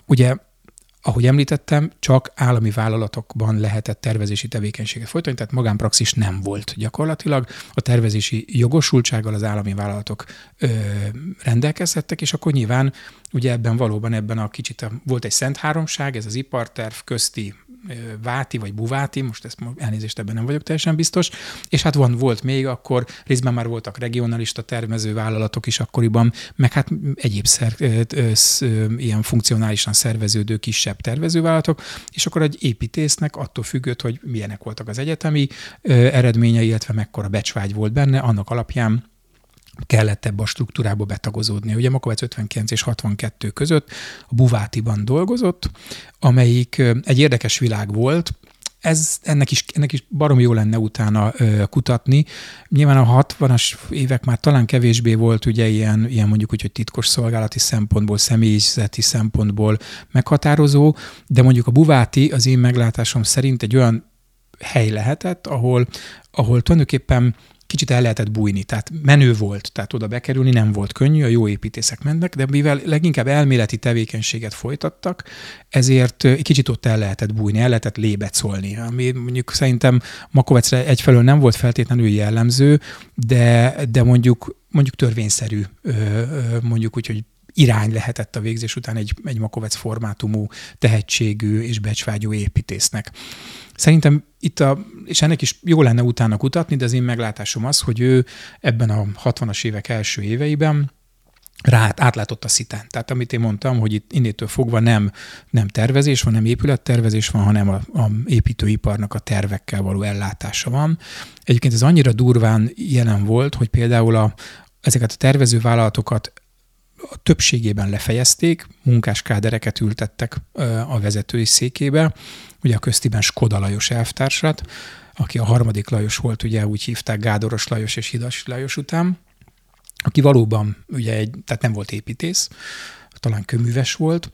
Ugye ahogy említettem, csak állami vállalatokban lehetett tervezési tevékenységet folytatni, tehát magánpraxis nem volt gyakorlatilag. A tervezési jogosultsággal az állami vállalatok ö, rendelkezhettek, és akkor nyilván ugye ebben valóban ebben a kicsit volt egy szent háromság, ez az iparterv közti Váti vagy Buváti, most ezt elnézést ebben nem vagyok teljesen biztos, és hát van, volt még akkor, részben már voltak regionalista termező vállalatok is akkoriban, meg hát egyéb szer, ilyen funkcionálisan szerveződő kisebb tervezővállalatok, és akkor egy építésznek attól függött, hogy milyenek voltak az egyetemi eredményei, illetve mekkora becsvágy volt benne, annak alapján kellett ebbe a struktúrába betagozódni. Ugye Makovec 59 és 62 között a Buvátiban dolgozott, amelyik egy érdekes világ volt, ez, ennek, is, ennek is barom jó lenne utána ö, kutatni. Nyilván a 60-as évek már talán kevésbé volt ugye ilyen, ilyen mondjuk úgy, hogy titkos szolgálati szempontból, személyzeti szempontból meghatározó, de mondjuk a Buváti az én meglátásom szerint egy olyan hely lehetett, ahol, ahol tulajdonképpen kicsit el lehetett bújni, tehát menő volt, tehát oda bekerülni nem volt könnyű, a jó építészek mennek, de mivel leginkább elméleti tevékenységet folytattak, ezért egy kicsit ott el lehetett bújni, el lehetett lébecolni, ami mondjuk szerintem Makovecre egyfelől nem volt feltétlenül jellemző, de, de mondjuk mondjuk törvényszerű, mondjuk úgy, hogy irány lehetett a végzés után egy, egy Makovec formátumú, tehetségű és becsvágyó építésznek. Szerintem itt a, és ennek is jó lenne utána kutatni, de az én meglátásom az, hogy ő ebben a 60-as évek első éveiben rá átlátott a szitán. Tehát amit én mondtam, hogy itt innétől fogva nem, nem tervezés van, nem épülettervezés van, hanem a, a építőiparnak a tervekkel való ellátása van. Egyébként ez annyira durván jelen volt, hogy például a, ezeket a tervezővállalatokat a többségében lefejezték, munkáskádereket ültettek a vezetői székébe, ugye a köztiben Skoda Lajos elvtársat, aki a harmadik Lajos volt, ugye úgy hívták Gádoros Lajos és Hidas Lajos után, aki valóban ugye egy, tehát nem volt építész, talán köműves volt,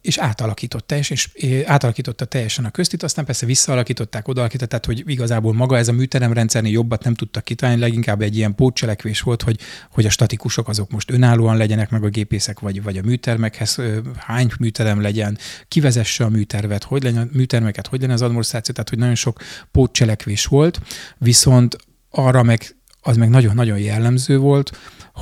és átalakított teljesen, és átalakította teljesen a köztit, aztán persze visszaalakították, odaalakították, tehát hogy igazából maga ez a műteremrendszernél jobbat nem tudtak kitalálni, leginkább egy ilyen pótcselekvés volt, hogy, hogy a statikusok azok most önállóan legyenek meg a gépészek, vagy, vagy a műtermekhez hány műterem legyen, kivezesse a műtervet, hogy legyen, műtermeket, hogy legyen az adminisztráció, tehát hogy nagyon sok pótcselekvés volt, viszont arra meg az meg nagyon-nagyon jellemző volt,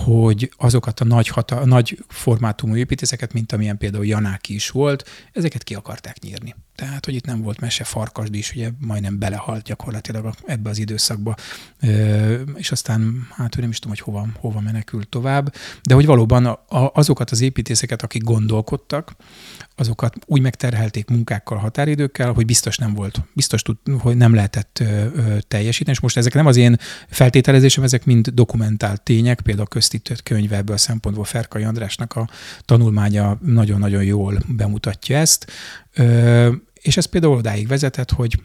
hogy azokat a nagy, hata, nagy formátumú építészeket, mint amilyen például Janáki is volt, ezeket ki akarták nyírni. Tehát, hogy itt nem volt mese, Farkasd is ugye majdnem belehalt gyakorlatilag ebbe az időszakba, és aztán hát ő nem is tudom, hogy hova, hova menekült tovább, de hogy valóban azokat az építészeket, akik gondolkodtak, azokat úgy megterhelték munkákkal, határidőkkel, hogy biztos nem volt, biztos tud, hogy nem lehetett teljesíteni, és most ezek nem az én feltételezésem, ezek mind dokumentált tények, például köztítőt könyve ebből a szempontból Ferkai Andrásnak a tanulmánya nagyon-nagyon jól bemutatja ezt. És ez például odáig vezetett, hogy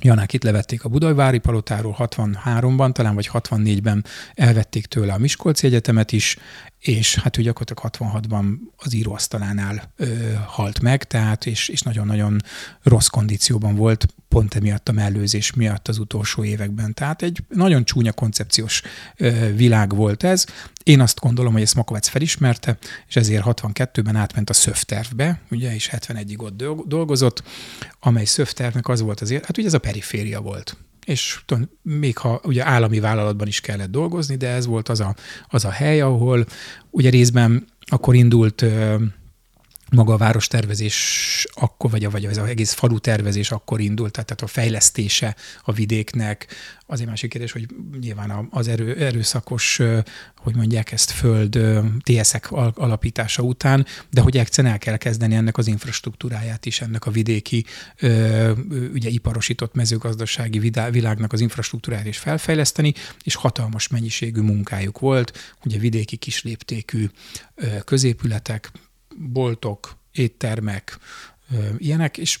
Janák itt levették a Budajvári palotáról 63-ban, talán vagy 64-ben elvették tőle a Miskolci Egyetemet is, és hát ő gyakorlatilag 66-ban az íróasztalánál ö, halt meg, tehát és, és nagyon-nagyon rossz kondícióban volt, pont emiatt a mellőzés miatt az utolsó években. Tehát egy nagyon csúnya koncepciós ö, világ volt ez. Én azt gondolom, hogy ezt Makovec felismerte, és ezért 62-ben átment a szövtervbe, ugye, és 71-ig ott dolgozott, amely szövtervnek az volt azért, hát ugye ez a periféria volt és még ha ugye állami vállalatban is kellett dolgozni, de ez volt az a, az a hely, ahol ugye részben akkor indult maga a várostervezés akkor, vagy, vagy az egész falu tervezés akkor indult, tehát a fejlesztése a vidéknek. Azért másik kérdés, hogy nyilván az erő, erőszakos, hogy mondják ezt, föld TSZ-ek alapítása után, de hogy egyszerűen el kell kezdeni ennek az infrastruktúráját is, ennek a vidéki, ugye iparosított mezőgazdasági világnak az infrastruktúráját is felfejleszteni, és hatalmas mennyiségű munkájuk volt, ugye vidéki kisléptékű középületek, boltok, éttermek, ilyenek, és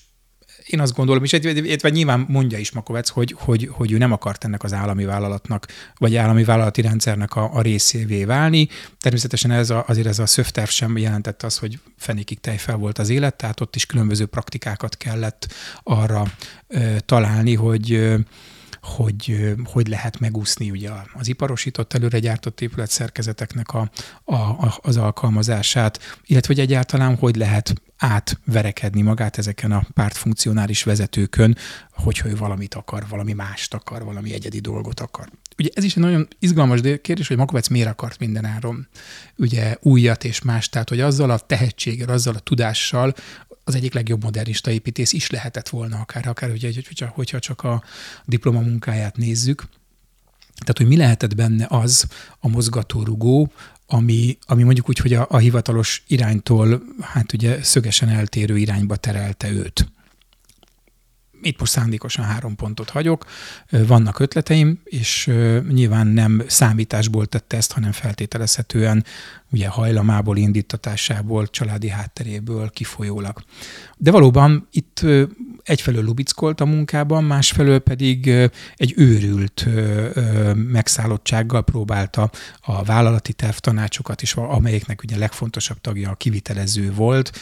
én azt gondolom, és illetve nyilván mondja is Makovec, hogy, hogy, hogy ő nem akart ennek az állami vállalatnak, vagy állami vállalati rendszernek a, a részévé válni. Természetesen ez a, azért ez a szöfterv sem jelentett az, hogy fenékig tejfel volt az élet, tehát ott is különböző praktikákat kellett arra ö, találni, hogy ö, hogy hogy lehet megúszni ugye az iparosított előre gyártott épület szerkezeteknek a, a, az alkalmazását, illetve hogy egyáltalán hogy lehet átverekedni magát ezeken a pártfunkcionális vezetőkön, hogyha ő valamit akar, valami mást akar, valami egyedi dolgot akar. Ugye ez is egy nagyon izgalmas kérdés, hogy Makovec miért akart mindenáron ugye újat és más, tehát hogy azzal a tehetséggel, azzal a tudással az egyik legjobb modernista építész is lehetett volna, akár, akár ugye, hogyha csak a diplomamunkáját nézzük. Tehát, hogy mi lehetett benne az a mozgatórugó, ami, ami mondjuk úgy, hogy a, a hivatalos iránytól hát ugye szögesen eltérő irányba terelte őt itt most szándékosan három pontot hagyok, vannak ötleteim, és nyilván nem számításból tette ezt, hanem feltételezhetően ugye hajlamából, indítatásából, családi hátteréből kifolyólag. De valóban itt egyfelől lubickolt a munkában, másfelől pedig egy őrült megszállottsággal próbálta a vállalati tervtanácsokat is, amelyeknek ugye legfontosabb tagja a kivitelező volt,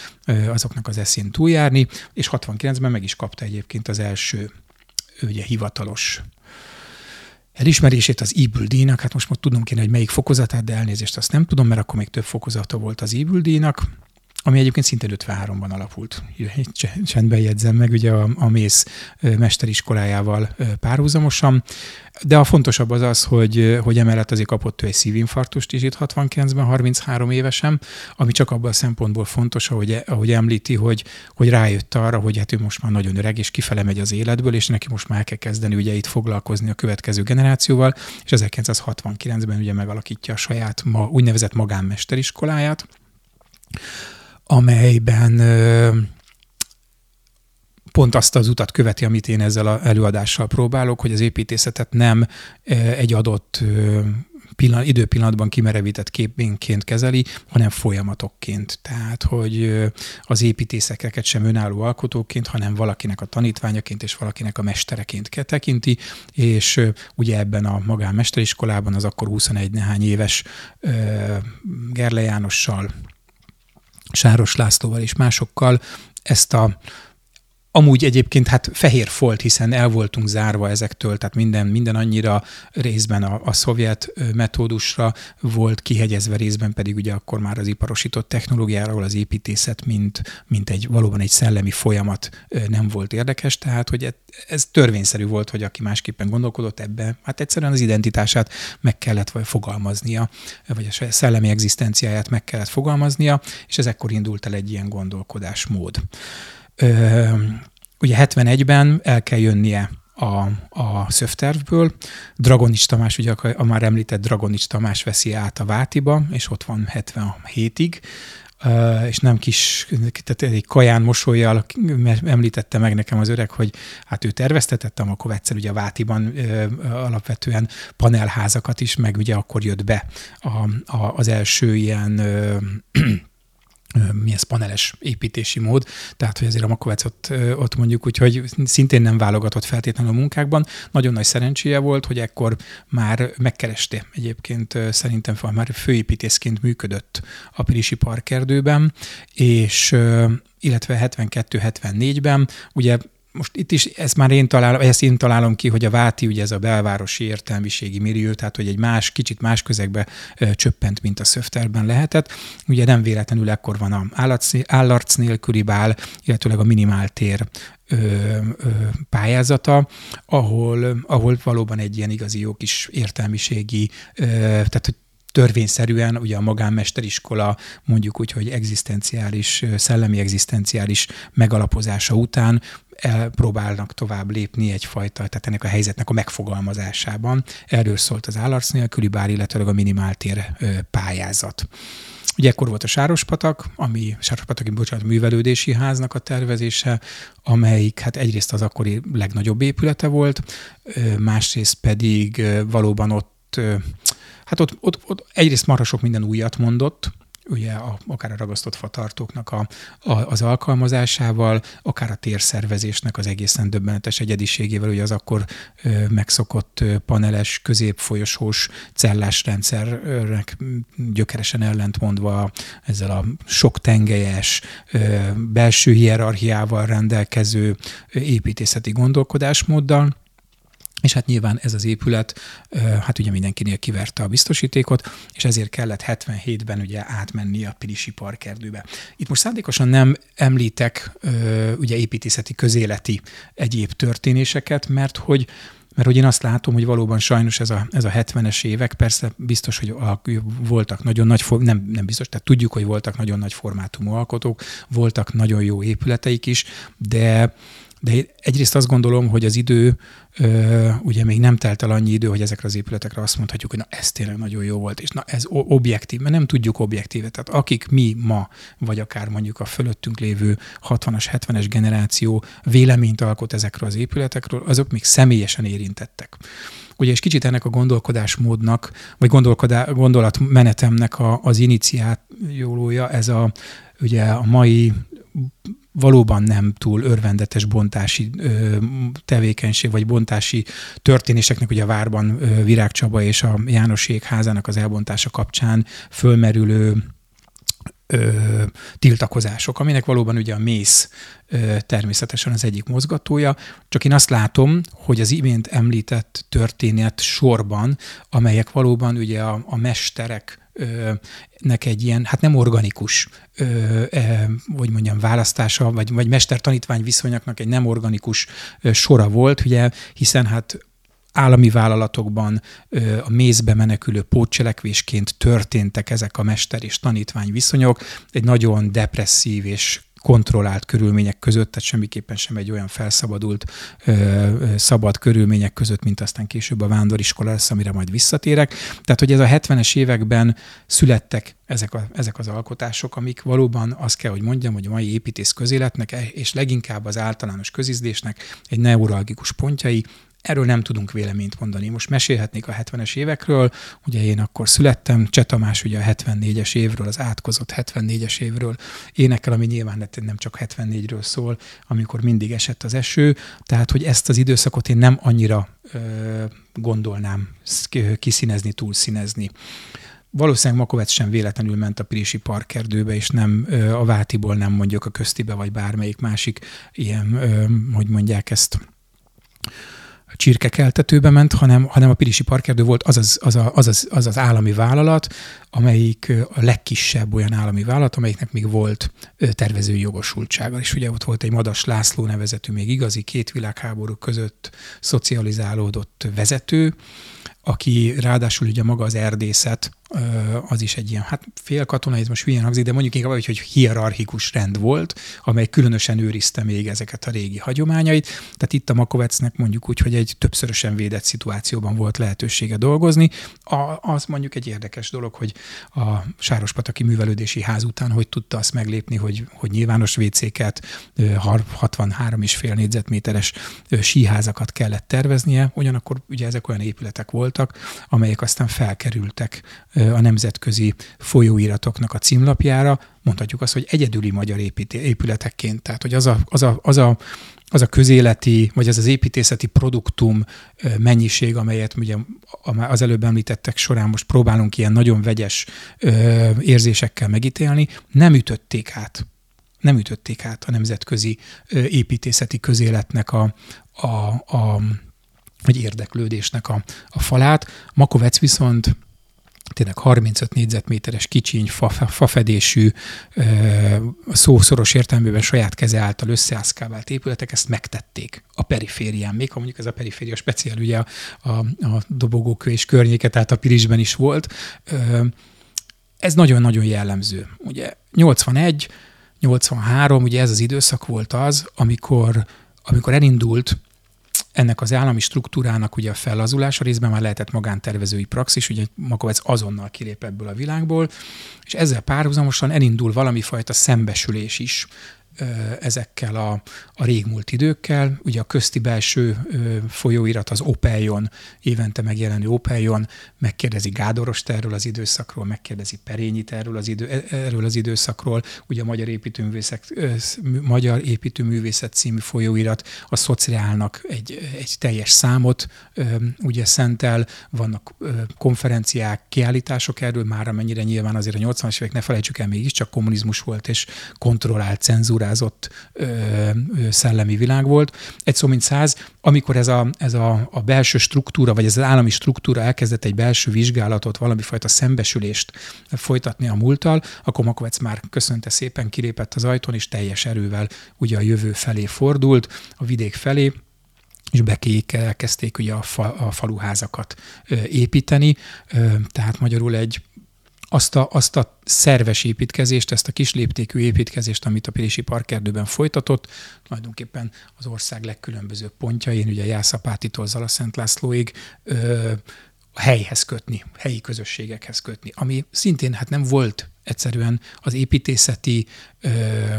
azoknak az eszén túljárni, és 69-ben meg is kapta egyébként az első ugye hivatalos elismerését az Ibül díjnak, hát most már tudnom kéne, hogy melyik fokozatát, de elnézést azt nem tudom, mert akkor még több fokozata volt az Ibül díjnak, ami egyébként szinte 53-ban alapult. Csendben jegyzem meg, ugye a, a Mész mesteriskolájával párhuzamosan. De a fontosabb az az, hogy, hogy emellett azért kapott ő egy szívinfarktust is itt 69-ben, 33 évesen, ami csak abban a szempontból fontos, ahogy, ahogy említi, hogy, hogy rájött arra, hogy hát ő most már nagyon öreg, és kifele megy az életből, és neki most már el kell kezdeni ugye itt foglalkozni a következő generációval, és 1969-ben ugye megalakítja a saját ma, úgynevezett magánmesteriskoláját, amelyben pont azt az utat követi, amit én ezzel az előadással próbálok, hogy az építészetet nem egy adott pillanat, időpillanatban kimerevített képénként kezeli, hanem folyamatokként. Tehát, hogy az építészeket sem önálló alkotóként, hanem valakinek a tanítványaként és valakinek a mestereként tekinti, és ugye ebben a magánmesteriskolában az akkor 21 nehány éves Gerle Jánossal, Sáros Lászlóval és másokkal ezt a Amúgy egyébként hát fehér folt, hiszen el voltunk zárva ezektől, tehát minden, minden annyira részben a, a szovjet metódusra volt kihegyezve, részben pedig ugye akkor már az iparosított technológiára, ahol az építészet, mint, mint egy valóban egy szellemi folyamat nem volt érdekes, tehát hogy ez, ez törvényszerű volt, hogy aki másképpen gondolkodott ebbe, hát egyszerűen az identitását meg kellett vagy fogalmaznia, vagy a szellemi egzisztenciáját meg kellett fogalmaznia, és ez ekkor indult el egy ilyen gondolkodásmód ugye 71-ben el kell jönnie a, a szövtervből. Dragonics Tamás, ugye a, a már említett Dragonics Tamás veszi át a Vátiba, és ott van 77-ig, Uh, és nem kis, tehát egy kaján mosolyjal említette meg nekem az öreg, hogy hát ő terveztetettem, akkor egyszer ugye a Vátiban uh, alapvetően panelházakat is, meg ugye akkor jött be a, a, az első ilyen uh, mi ez paneles építési mód, tehát hogy azért a Makovec ott, ott mondjuk úgy, hogy szintén nem válogatott feltétlenül a munkákban. Nagyon nagy szerencséje volt, hogy ekkor már megkereste egyébként szerintem már főépítészként működött a Pirisi Parkerdőben, és illetve 72-74-ben ugye most itt is ezt már én találom, ezt én találom ki, hogy a Váti ugye ez a belvárosi értelmiségi millió, tehát hogy egy más, kicsit más közegbe ö, csöppent, mint a Szöfterben lehetett. Ugye nem véletlenül ekkor van a állarc nélküli bál, illetőleg a minimáltér ö, pályázata, ahol, ahol valóban egy ilyen igazi jó kis értelmiségi, ö, tehát hogy törvényszerűen ugye a magánmesteriskola mondjuk úgy, hogy egzisztenciális, szellemi egzisztenciális megalapozása után próbálnak tovább lépni egyfajta, tehát ennek a helyzetnek a megfogalmazásában. Erről szólt az állarc nélküli bár, illetve a minimáltér pályázat. Ugye ekkor volt a Sárospatak, ami Sárospataki, bocsánat, művelődési háznak a tervezése, amelyik hát egyrészt az akkori legnagyobb épülete volt, másrészt pedig valóban ott, hát ott, ott, ott egyrészt marha sok minden újat mondott, ugye a, akár a ragasztott fatartóknak a, a, az alkalmazásával, akár a térszervezésnek az egészen döbbenetes egyediségével, ugye az akkor ö, megszokott paneles, középfolyosós cellás rendszernek gyökeresen ellentmondva ezzel a sok tengelyes, ö, belső hierarchiával rendelkező építészeti gondolkodásmóddal, és hát nyilván ez az épület, hát ugye mindenkinél kiverte a biztosítékot, és ezért kellett 77-ben ugye átmenni a Pilisi parkerdőbe. Itt most szándékosan nem említek ugye építészeti, közéleti egyéb történéseket, mert hogy mert hogy én azt látom, hogy valóban sajnos ez a, ez a 70-es évek, persze biztos, hogy voltak nagyon nagy, nem, nem biztos, tehát tudjuk, hogy voltak nagyon nagy formátumú alkotók, voltak nagyon jó épületeik is, de de én egyrészt azt gondolom, hogy az idő, ugye még nem telt el annyi idő, hogy ezekre az épületekre azt mondhatjuk, hogy na ez tényleg nagyon jó volt, és na ez objektív, mert nem tudjuk objektíve. Tehát akik mi ma, vagy akár mondjuk a fölöttünk lévő 60-as, 70-es generáció véleményt alkot ezekről az épületekről, azok még személyesen érintettek. Ugye, és kicsit ennek a gondolkodásmódnak, vagy gondolatmenetemnek a, az iniciálója ez a, ugye a mai valóban nem túl örvendetes bontási ö, tevékenység, vagy bontási történéseknek, ugye a Várban ö, Virág Csaba és a Jánosék házának az elbontása kapcsán fölmerülő ö, tiltakozások, aminek valóban ugye a mész ö, természetesen az egyik mozgatója, csak én azt látom, hogy az imént említett történet sorban, amelyek valóban ugye a, a mesterek nek egy ilyen, hát nem organikus, ö, e, hogy mondjam, választása, vagy, vagy mester-tanítvány viszonyaknak egy nem organikus ö, sora volt, ugye, hiszen hát állami vállalatokban ö, a mézbe menekülő pótcselekvésként történtek ezek a mester és tanítvány viszonyok, egy nagyon depresszív és kontrollált körülmények között, tehát semmiképpen sem egy olyan felszabadult, szabad körülmények között, mint aztán később a vándoriskola lesz, amire majd visszatérek. Tehát, hogy ez a 70-es években születtek ezek, a, ezek az alkotások, amik valóban azt kell, hogy mondjam, hogy a mai építész közéletnek, és leginkább az általános közízdésnek egy neuralgikus pontjai, Erről nem tudunk véleményt mondani. Most mesélhetnék a 70-es évekről, ugye én akkor születtem, Cseh Tamás ugye a 74-es évről, az átkozott 74-es évről énekel, ami nyilván nem csak 74-ről szól, amikor mindig esett az eső, tehát hogy ezt az időszakot én nem annyira ö, gondolnám kiszínezni, túlszínezni. Valószínűleg Makovec sem véletlenül ment a Pirisi parkerdőbe, és nem a Vátiból nem mondjuk a köztibe, vagy bármelyik másik ilyen, hogy mondják ezt, csirkekeltetőbe ment, hanem, hanem a Pirisi Parkerdő volt az az, az, az, az, az az állami vállalat, amelyik a legkisebb olyan állami vállalat, amelyiknek még volt tervezői jogosultsága. És ugye ott volt egy Madas László nevezetű, még igazi két világháború között szocializálódott vezető, aki ráadásul ugye maga az erdészet, az is egy ilyen, hát fél katonai, ez most hülyen hangzik, de mondjuk inkább, hogy hierarchikus rend volt, amely különösen őrizte még ezeket a régi hagyományait. Tehát itt a Makovecnek mondjuk úgy, hogy egy többszörösen védett szituációban volt lehetősége dolgozni. A, az mondjuk egy érdekes dolog, hogy a Sárospataki Művelődési Ház után hogy tudta azt meglépni, hogy, hogy nyilvános WC-ket, 63,5 négyzetméteres síházakat kellett terveznie, ugyanakkor ugye ezek olyan épületek voltak, amelyek aztán felkerültek a nemzetközi folyóiratoknak a címlapjára, mondhatjuk azt, hogy egyedüli magyar épületekként. Tehát, hogy az a, az a, az a az a közéleti, vagy az az építészeti produktum mennyiség, amelyet ugye az előbb említettek során most próbálunk ilyen nagyon vegyes érzésekkel megítélni, nem ütötték át nem ütötték át a nemzetközi építészeti közéletnek a, a, a vagy érdeklődésnek a, a falát. Makovec viszont tényleg 35 négyzetméteres kicsiny, fa, fafedésű, szószoros értelmében saját keze által összeászkávált épületek ezt megtették a periférián. Még ha mondjuk ez a periféria speciál, ugye a, a, a dobogókő és környéke, tehát a Pirisben is volt. Ez nagyon-nagyon jellemző. Ugye 81, 83, ugye ez az időszak volt az, amikor, amikor elindult ennek az állami struktúrának ugye a fellazulása részben már lehetett magántervezői praxis, ugye Makovec azonnal kilép ebből a világból, és ezzel párhuzamosan elindul valami fajta szembesülés is ezekkel a, a régmúlt időkkel. Ugye a közti belső folyóirat az Opeljon, évente megjelenő Opeljon, megkérdezi Gádorost erről az időszakról, megkérdezi Perényit erről az, idő, e, erről az időszakról. Ugye a Magyar Építőművészet, Magyar Építőművészet című folyóirat a szociálnak egy, egy teljes számot ugye szentel, vannak konferenciák, kiállítások erről, már amennyire nyilván azért a 80-as évek, ne felejtsük el, mégiscsak kommunizmus volt, és kontrollált cenzúrát struktúrázott ö, ö, szellemi világ volt. Egy szó mint száz, amikor ez, a, ez a, a belső struktúra, vagy ez az állami struktúra elkezdett egy belső vizsgálatot, valami fajta szembesülést folytatni a múlttal, akkor Makovec már köszönte szépen, kilépett az ajtón, és teljes erővel ugye a jövő felé fordult, a vidék felé, és bekék elkezdték ugye a, fa, a faluházakat építeni, tehát magyarul egy azt a, azt a szerves építkezést, ezt a kisléptékű építkezést, amit a Pirisi Parkerdőben folytatott, tulajdonképpen az ország legkülönbözőbb pontjain, ugye Jászapátitól Szent Lászlóig, ö, a helyhez kötni, helyi közösségekhez kötni, ami szintén hát nem volt egyszerűen az építészeti ö,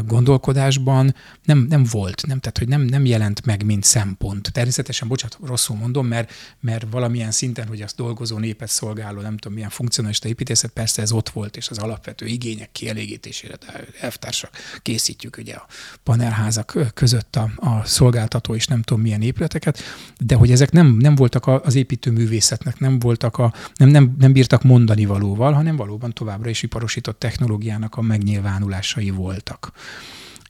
gondolkodásban nem, nem volt, nem, tehát hogy nem, nem jelent meg, mint szempont. Természetesen, bocsánat, rosszul mondom, mert, mert valamilyen szinten, hogy azt dolgozó népet szolgáló, nem tudom milyen funkcionalista építészet, persze ez ott volt, és az alapvető igények kielégítésére, de elvtársak készítjük ugye a panelházak között a, a szolgáltató és nem tudom milyen épületeket, de hogy ezek nem, nem voltak az építőművészetnek, nem voltak a, nem, nem, nem bírtak mondani valóval, hanem valóban továbbra is iparosított technológiának a megnyilvánulásai voltak.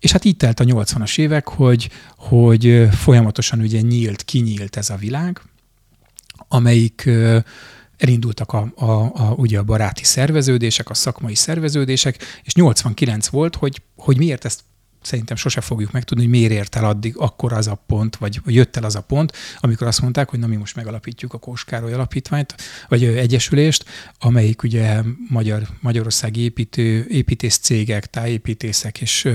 És hát így telt a 80-as évek, hogy, hogy folyamatosan ugye nyílt, kinyílt ez a világ, amelyik elindultak a, a, a, ugye a baráti szerveződések, a szakmai szerveződések, és 89 volt, hogy, hogy miért ezt szerintem sose fogjuk megtudni, hogy miért ért el addig akkor az a pont, vagy jött el az a pont, amikor azt mondták, hogy na mi most megalapítjuk a Kóskároly Alapítványt, vagy egyesülést, amelyik ugye Magyar, Magyarországi építő, építész cégek, tájépítészek és,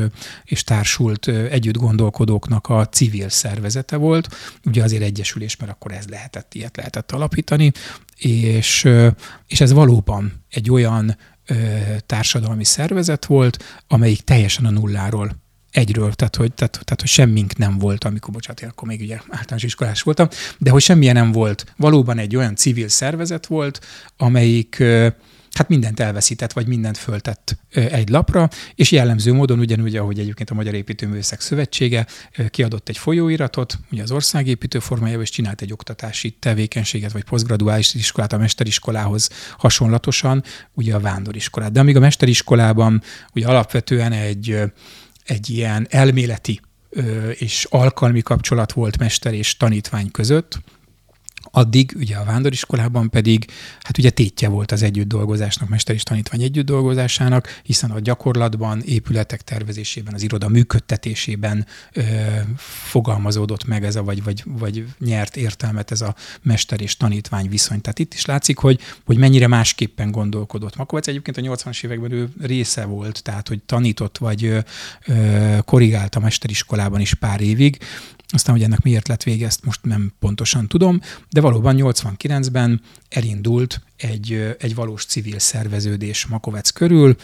és társult együtt gondolkodóknak a civil szervezete volt. Ugye azért egyesülés, mert akkor ez lehetett, ilyet lehetett alapítani, és, és ez valóban egy olyan társadalmi szervezet volt, amelyik teljesen a nulláról egyről, tehát hogy, tehát, tehát, hogy semmink nem volt, amikor, bocsánat, én akkor még ugye általános iskolás voltam, de hogy semmilyen nem volt. Valóban egy olyan civil szervezet volt, amelyik hát mindent elveszített, vagy mindent föltett egy lapra, és jellemző módon ugyanúgy, ahogy egyébként a Magyar Építőművészek Szövetsége kiadott egy folyóiratot, ugye az országépítő formájában, és csinált egy oktatási tevékenységet, vagy posztgraduális iskolát a mesteriskolához hasonlatosan, ugye a vándoriskolát. De amíg a mesteriskolában ugye alapvetően egy egy ilyen elméleti és alkalmi kapcsolat volt mester és tanítvány között, Addig ugye a vándoriskolában pedig, hát ugye tétje volt az együtt dolgozásnak, mester és tanítvány együtt dolgozásának, hiszen a gyakorlatban, épületek tervezésében, az iroda működtetésében ö, fogalmazódott meg ez a, vagy, vagy, vagy nyert értelmet ez a mester és tanítvány viszony. Tehát itt is látszik, hogy, hogy mennyire másképpen gondolkodott. Makovec egyébként a 80-as években ő része volt, tehát hogy tanított, vagy ö, korrigált a mesteriskolában is pár évig, aztán, hogy ennek miért lett vége, ezt most nem pontosan tudom, de valóban 89-ben elindult egy, egy valós civil szerveződés Makovec körül,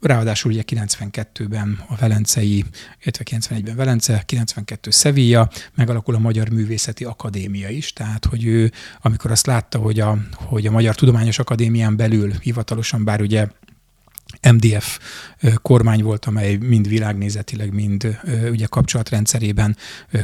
ráadásul ugye 92-ben a Velencei, illetve 91-ben Velence, 92 Sevilla, megalakul a Magyar Művészeti Akadémia is, tehát hogy ő, amikor azt látta, hogy a, hogy a Magyar Tudományos Akadémián belül hivatalosan, bár ugye MDF kormány volt, amely mind világnézetileg, mind ugye kapcsolatrendszerében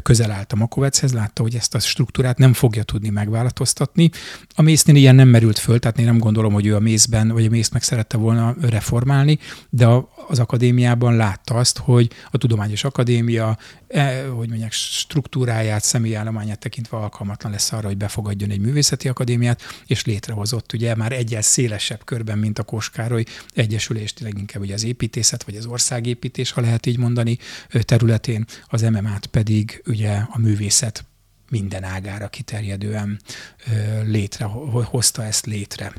közel állt a Makovechez, látta, hogy ezt a struktúrát nem fogja tudni megváltoztatni. A mésznél ilyen nem merült föl, tehát én nem gondolom, hogy ő a mészben, vagy a mészt meg szerette volna reformálni, de az akadémiában látta azt, hogy a Tudományos Akadémia, e, hogy mondják, struktúráját, személyállományát tekintve alkalmatlan lesz arra, hogy befogadjon egy művészeti akadémiát, és létrehozott ugye már egyel szélesebb körben, mint a Koskároly Egyesülést, leginkább ugye az építészet, vagy az országépítés, ha lehet így mondani, területén, az MMA-t pedig ugye a művészet minden ágára kiterjedően létre, hozta ezt létre.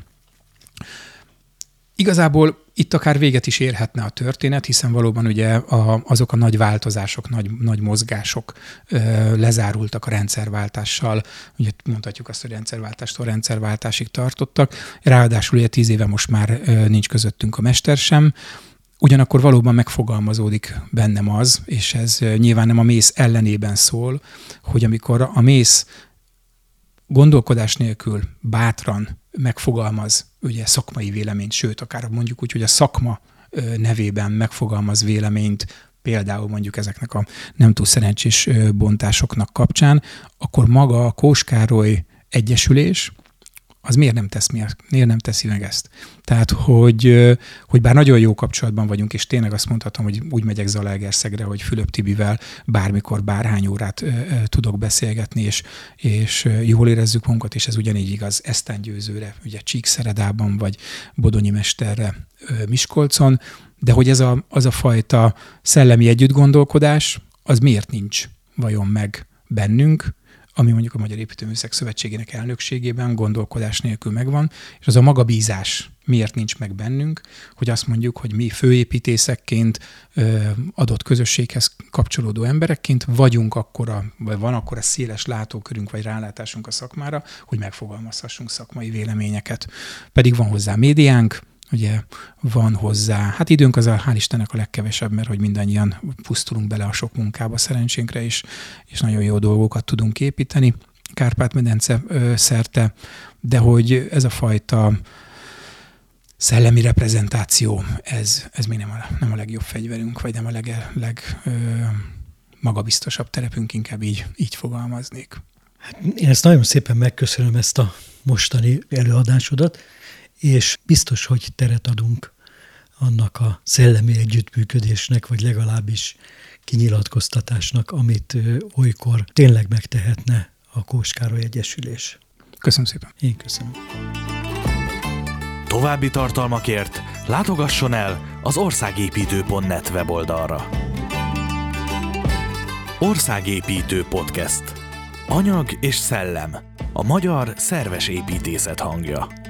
Igazából itt akár véget is érhetne a történet, hiszen valóban ugye a, azok a nagy változások, nagy, nagy mozgások ö, lezárultak a rendszerváltással. Ugye mondhatjuk azt, hogy rendszerváltástól rendszerváltásig tartottak. Ráadásul ugye tíz éve most már ö, nincs közöttünk a mester sem. Ugyanakkor valóban megfogalmazódik bennem az, és ez nyilván nem a mész ellenében szól, hogy amikor a mész gondolkodás nélkül bátran megfogalmaz ugye szakmai véleményt, sőt, akár mondjuk úgy, hogy a szakma nevében megfogalmaz véleményt, például mondjuk ezeknek a nem túl szerencsés bontásoknak kapcsán, akkor maga a Kóskároly Egyesülés az miért nem, tesz, miért nem teszi meg ezt? Tehát, hogy, hogy bár nagyon jó kapcsolatban vagyunk, és tényleg azt mondhatom, hogy úgy megyek Zalaegerszegre, hogy Fülöp Tibivel bármikor, bárhány órát ö, tudok beszélgetni, és, és jól érezzük magunkat, és ez ugyanígy igaz Esztán Győzőre, ugye Csíkszeredában, vagy Bodonyi Mesterre ö, Miskolcon, de hogy ez a, az a fajta szellemi együttgondolkodás, az miért nincs vajon meg bennünk, ami mondjuk a Magyar Építőműszek Szövetségének elnökségében gondolkodás nélkül megvan, és az a magabízás miért nincs meg bennünk, hogy azt mondjuk, hogy mi főépítészekként adott közösséghez kapcsolódó emberekként vagyunk akkora, vagy van akkora széles látókörünk, vagy rálátásunk a szakmára, hogy megfogalmazhassunk szakmai véleményeket. Pedig van hozzá médiánk, ugye van hozzá, hát időnk az a, hál' Istennek a legkevesebb, mert hogy mindannyian pusztulunk bele a sok munkába szerencsénkre is, és nagyon jó dolgokat tudunk építeni. Kárpát-medence szerte, de hogy ez a fajta szellemi reprezentáció, ez, ez még nem a, nem a legjobb fegyverünk, vagy nem a leg, leg ö, magabiztosabb terepünk, inkább így, így fogalmaznék. Hát én ezt nagyon szépen megköszönöm, ezt a mostani előadásodat és biztos, hogy teret adunk annak a szellemi együttműködésnek, vagy legalábbis kinyilatkoztatásnak, amit olykor tényleg megtehetne a Kóskároly Egyesülés. Köszönöm szépen. Én köszönöm. További tartalmakért látogasson el az országépítő.net weboldalra. Országépítő Podcast. Anyag és szellem. A magyar szerves építészet hangja.